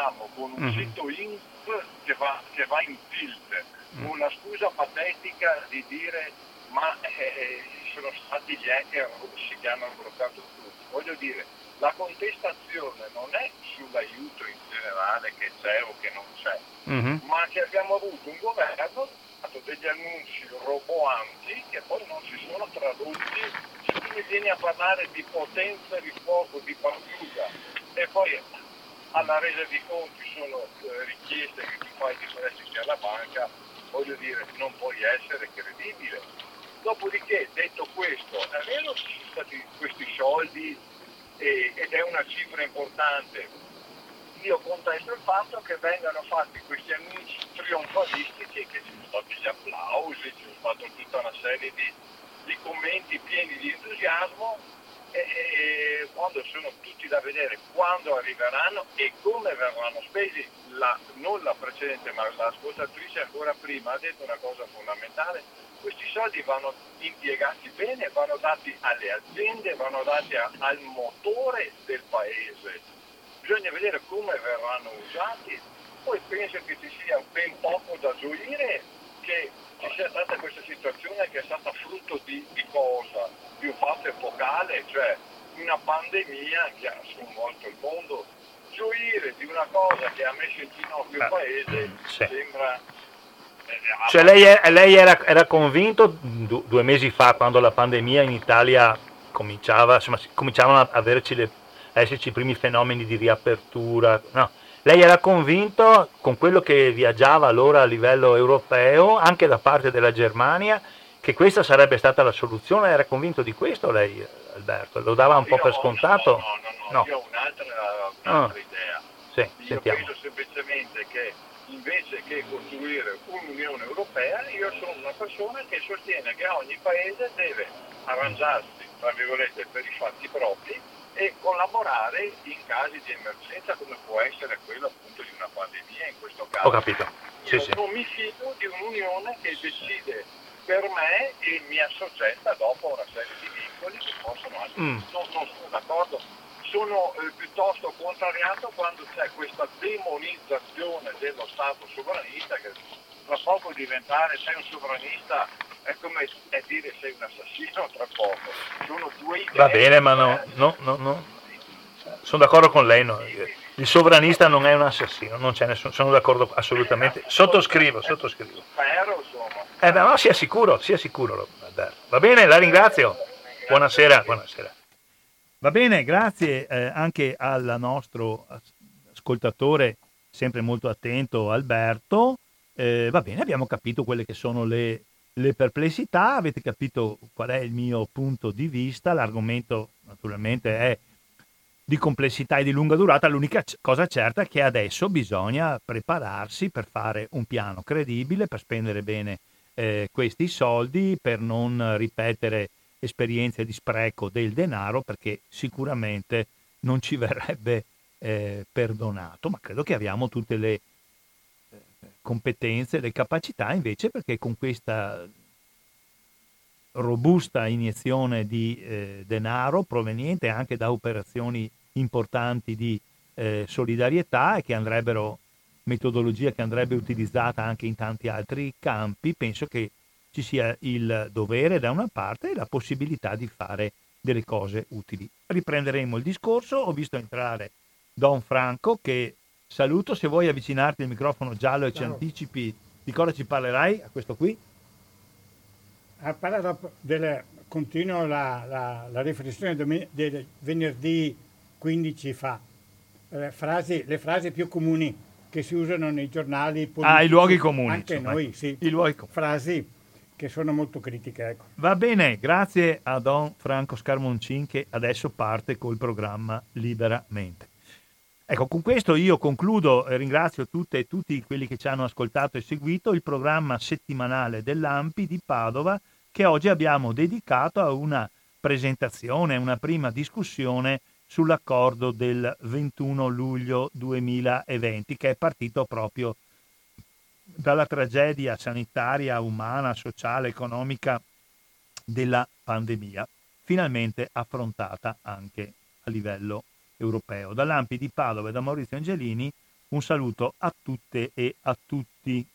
ci scontriamo con un mm-hmm. sito INP che va, che va in tilt, mm. una scusa patetica di dire ma eh, sono stati gli hacker russi che hanno bloccato tutto. Voglio dire, la contestazione non è sull'aiuto in generale che c'è o che non c'è, mm-hmm. ma che abbiamo avuto un governo fatto degli annunci roboanti che poi non si sono tradotti se tu mi vieni a parlare di potenza di fuoco, di battuta e poi alla resa di conti sono eh, richieste che tu fai di prestiti alla banca, voglio dire, non puoi essere credibile. Dopodiché, detto questo, è vero che ci sono stati questi soldi e, ed è una cifra importante. Io contesto il fatto che vengano fatti questi annunci trionfalistici, che ci sono stati gli applausi, ci sono stata tutta una serie di, di commenti pieni di entusiasmo e, quando sono tutti da vedere quando arriveranno e come verranno spesi, la, non la precedente ma l'ascoltatrice ancora prima ha detto una cosa fondamentale, questi soldi vanno impiegati bene, vanno dati alle aziende, vanno dati a, al motore del paese. Bisogna vedere come verranno usati. Poi penso che ci sia ben poco da gioire che ci sia stata questa situazione che è stata frutto di, di cosa? Di un fatto epocale, cioè una pandemia che ha sconvolto il mondo. Gioire di una cosa che ha messo in ginocchio il paese sì. sembra cioè lei, è, lei era, era, convinto due mesi fa, quando la pandemia in Italia cominciava, insomma, cominciavano ad averci le, esserci i primi fenomeni di riapertura, no, lei era convinto con quello che viaggiava allora a livello europeo, anche da parte della Germania, che questa sarebbe stata la soluzione? Era convinto di questo lei, Alberto? Lo dava un po' per scontato? No, no, no, no. io ho un'altra, un'altra ah. idea. Sì, io sentiamo. penso semplicemente che invece che costruire un'Unione Europea, io sono una persona che sostiene che ogni paese deve arrangiarsi, tra virgolette, per i fatti propri e collaborare in casi di emergenza come può essere quello appunto di una pandemia in questo caso. Ho capito. Sì, io sì. non mi fido di un'unione che decide per me e mi assoggetta dopo una serie di vincoli che possono essere. Mm. Non, non sono d'accordo sono eh, piuttosto contrariato quando c'è questa demonizzazione dello Stato sovranista che tra poco diventare sei un sovranista è come è dire sei un assassino tra poco. Sono due idee. Va bene, ma no, no, no, no. Sono d'accordo con lei, no. il sovranista non è un assassino, non c'è nessuno, sono d'accordo assolutamente. Sottoscrivo, sottoscrivo. Eh, no, sia sicuro, sia sicuro. Va bene, la ringrazio. Buonasera, buonasera. Va bene, grazie eh, anche al nostro ascoltatore, sempre molto attento, Alberto. Eh, va bene, abbiamo capito quelle che sono le, le, perplessità, avete capito qual è il mio punto di vista, l'argomento naturalmente è di complessità e di lunga durata, l'unica cosa certa è che adesso bisogna prepararsi per fare un piano credibile, per spendere bene eh, questi soldi, per non ripetere esperienze di spreco del denaro perché sicuramente non ci <laughs> verrebbe eh, perdonato, ma credo che abbiamo tutte le competenze, le capacità invece perché con questa robusta iniezione di eh, denaro proveniente anche da operazioni importanti di eh, solidarietà e che andrebbero metodologia che andrebbe utilizzata anche in tanti altri campi, penso che ci sia il dovere da una parte e la possibilità di fare delle cose utili. Riprenderemo il discorso, ho visto entrare Don Franco che saluto, se vuoi avvicinarti al microfono giallo e ci anticipi di cosa ci parlerai a questo qui. Ha parlato del, continuo la, la, la riflessione del venerdì 15 fa, eh, frasi, le frasi più comuni che si usano nei giornali politici. Ah, i luoghi comuni. Anche insomma. noi, sì. I luoghi comuni. Frasi che sono molto critiche. Ecco. Va bene, grazie a Don Franco Scarmoncin che adesso parte col programma Liberamente. Ecco, con questo io concludo e ringrazio tutte e tutti quelli che ci hanno ascoltato e seguito il programma settimanale dell'AMPI di Padova che oggi abbiamo dedicato a una presentazione, una prima discussione sull'accordo del 21 luglio 2020 che è partito proprio dalla tragedia sanitaria, umana, sociale, economica della pandemia, finalmente affrontata anche a livello europeo. Dall'Ampi di Padova e da Maurizio Angelini un saluto a tutte e a tutti.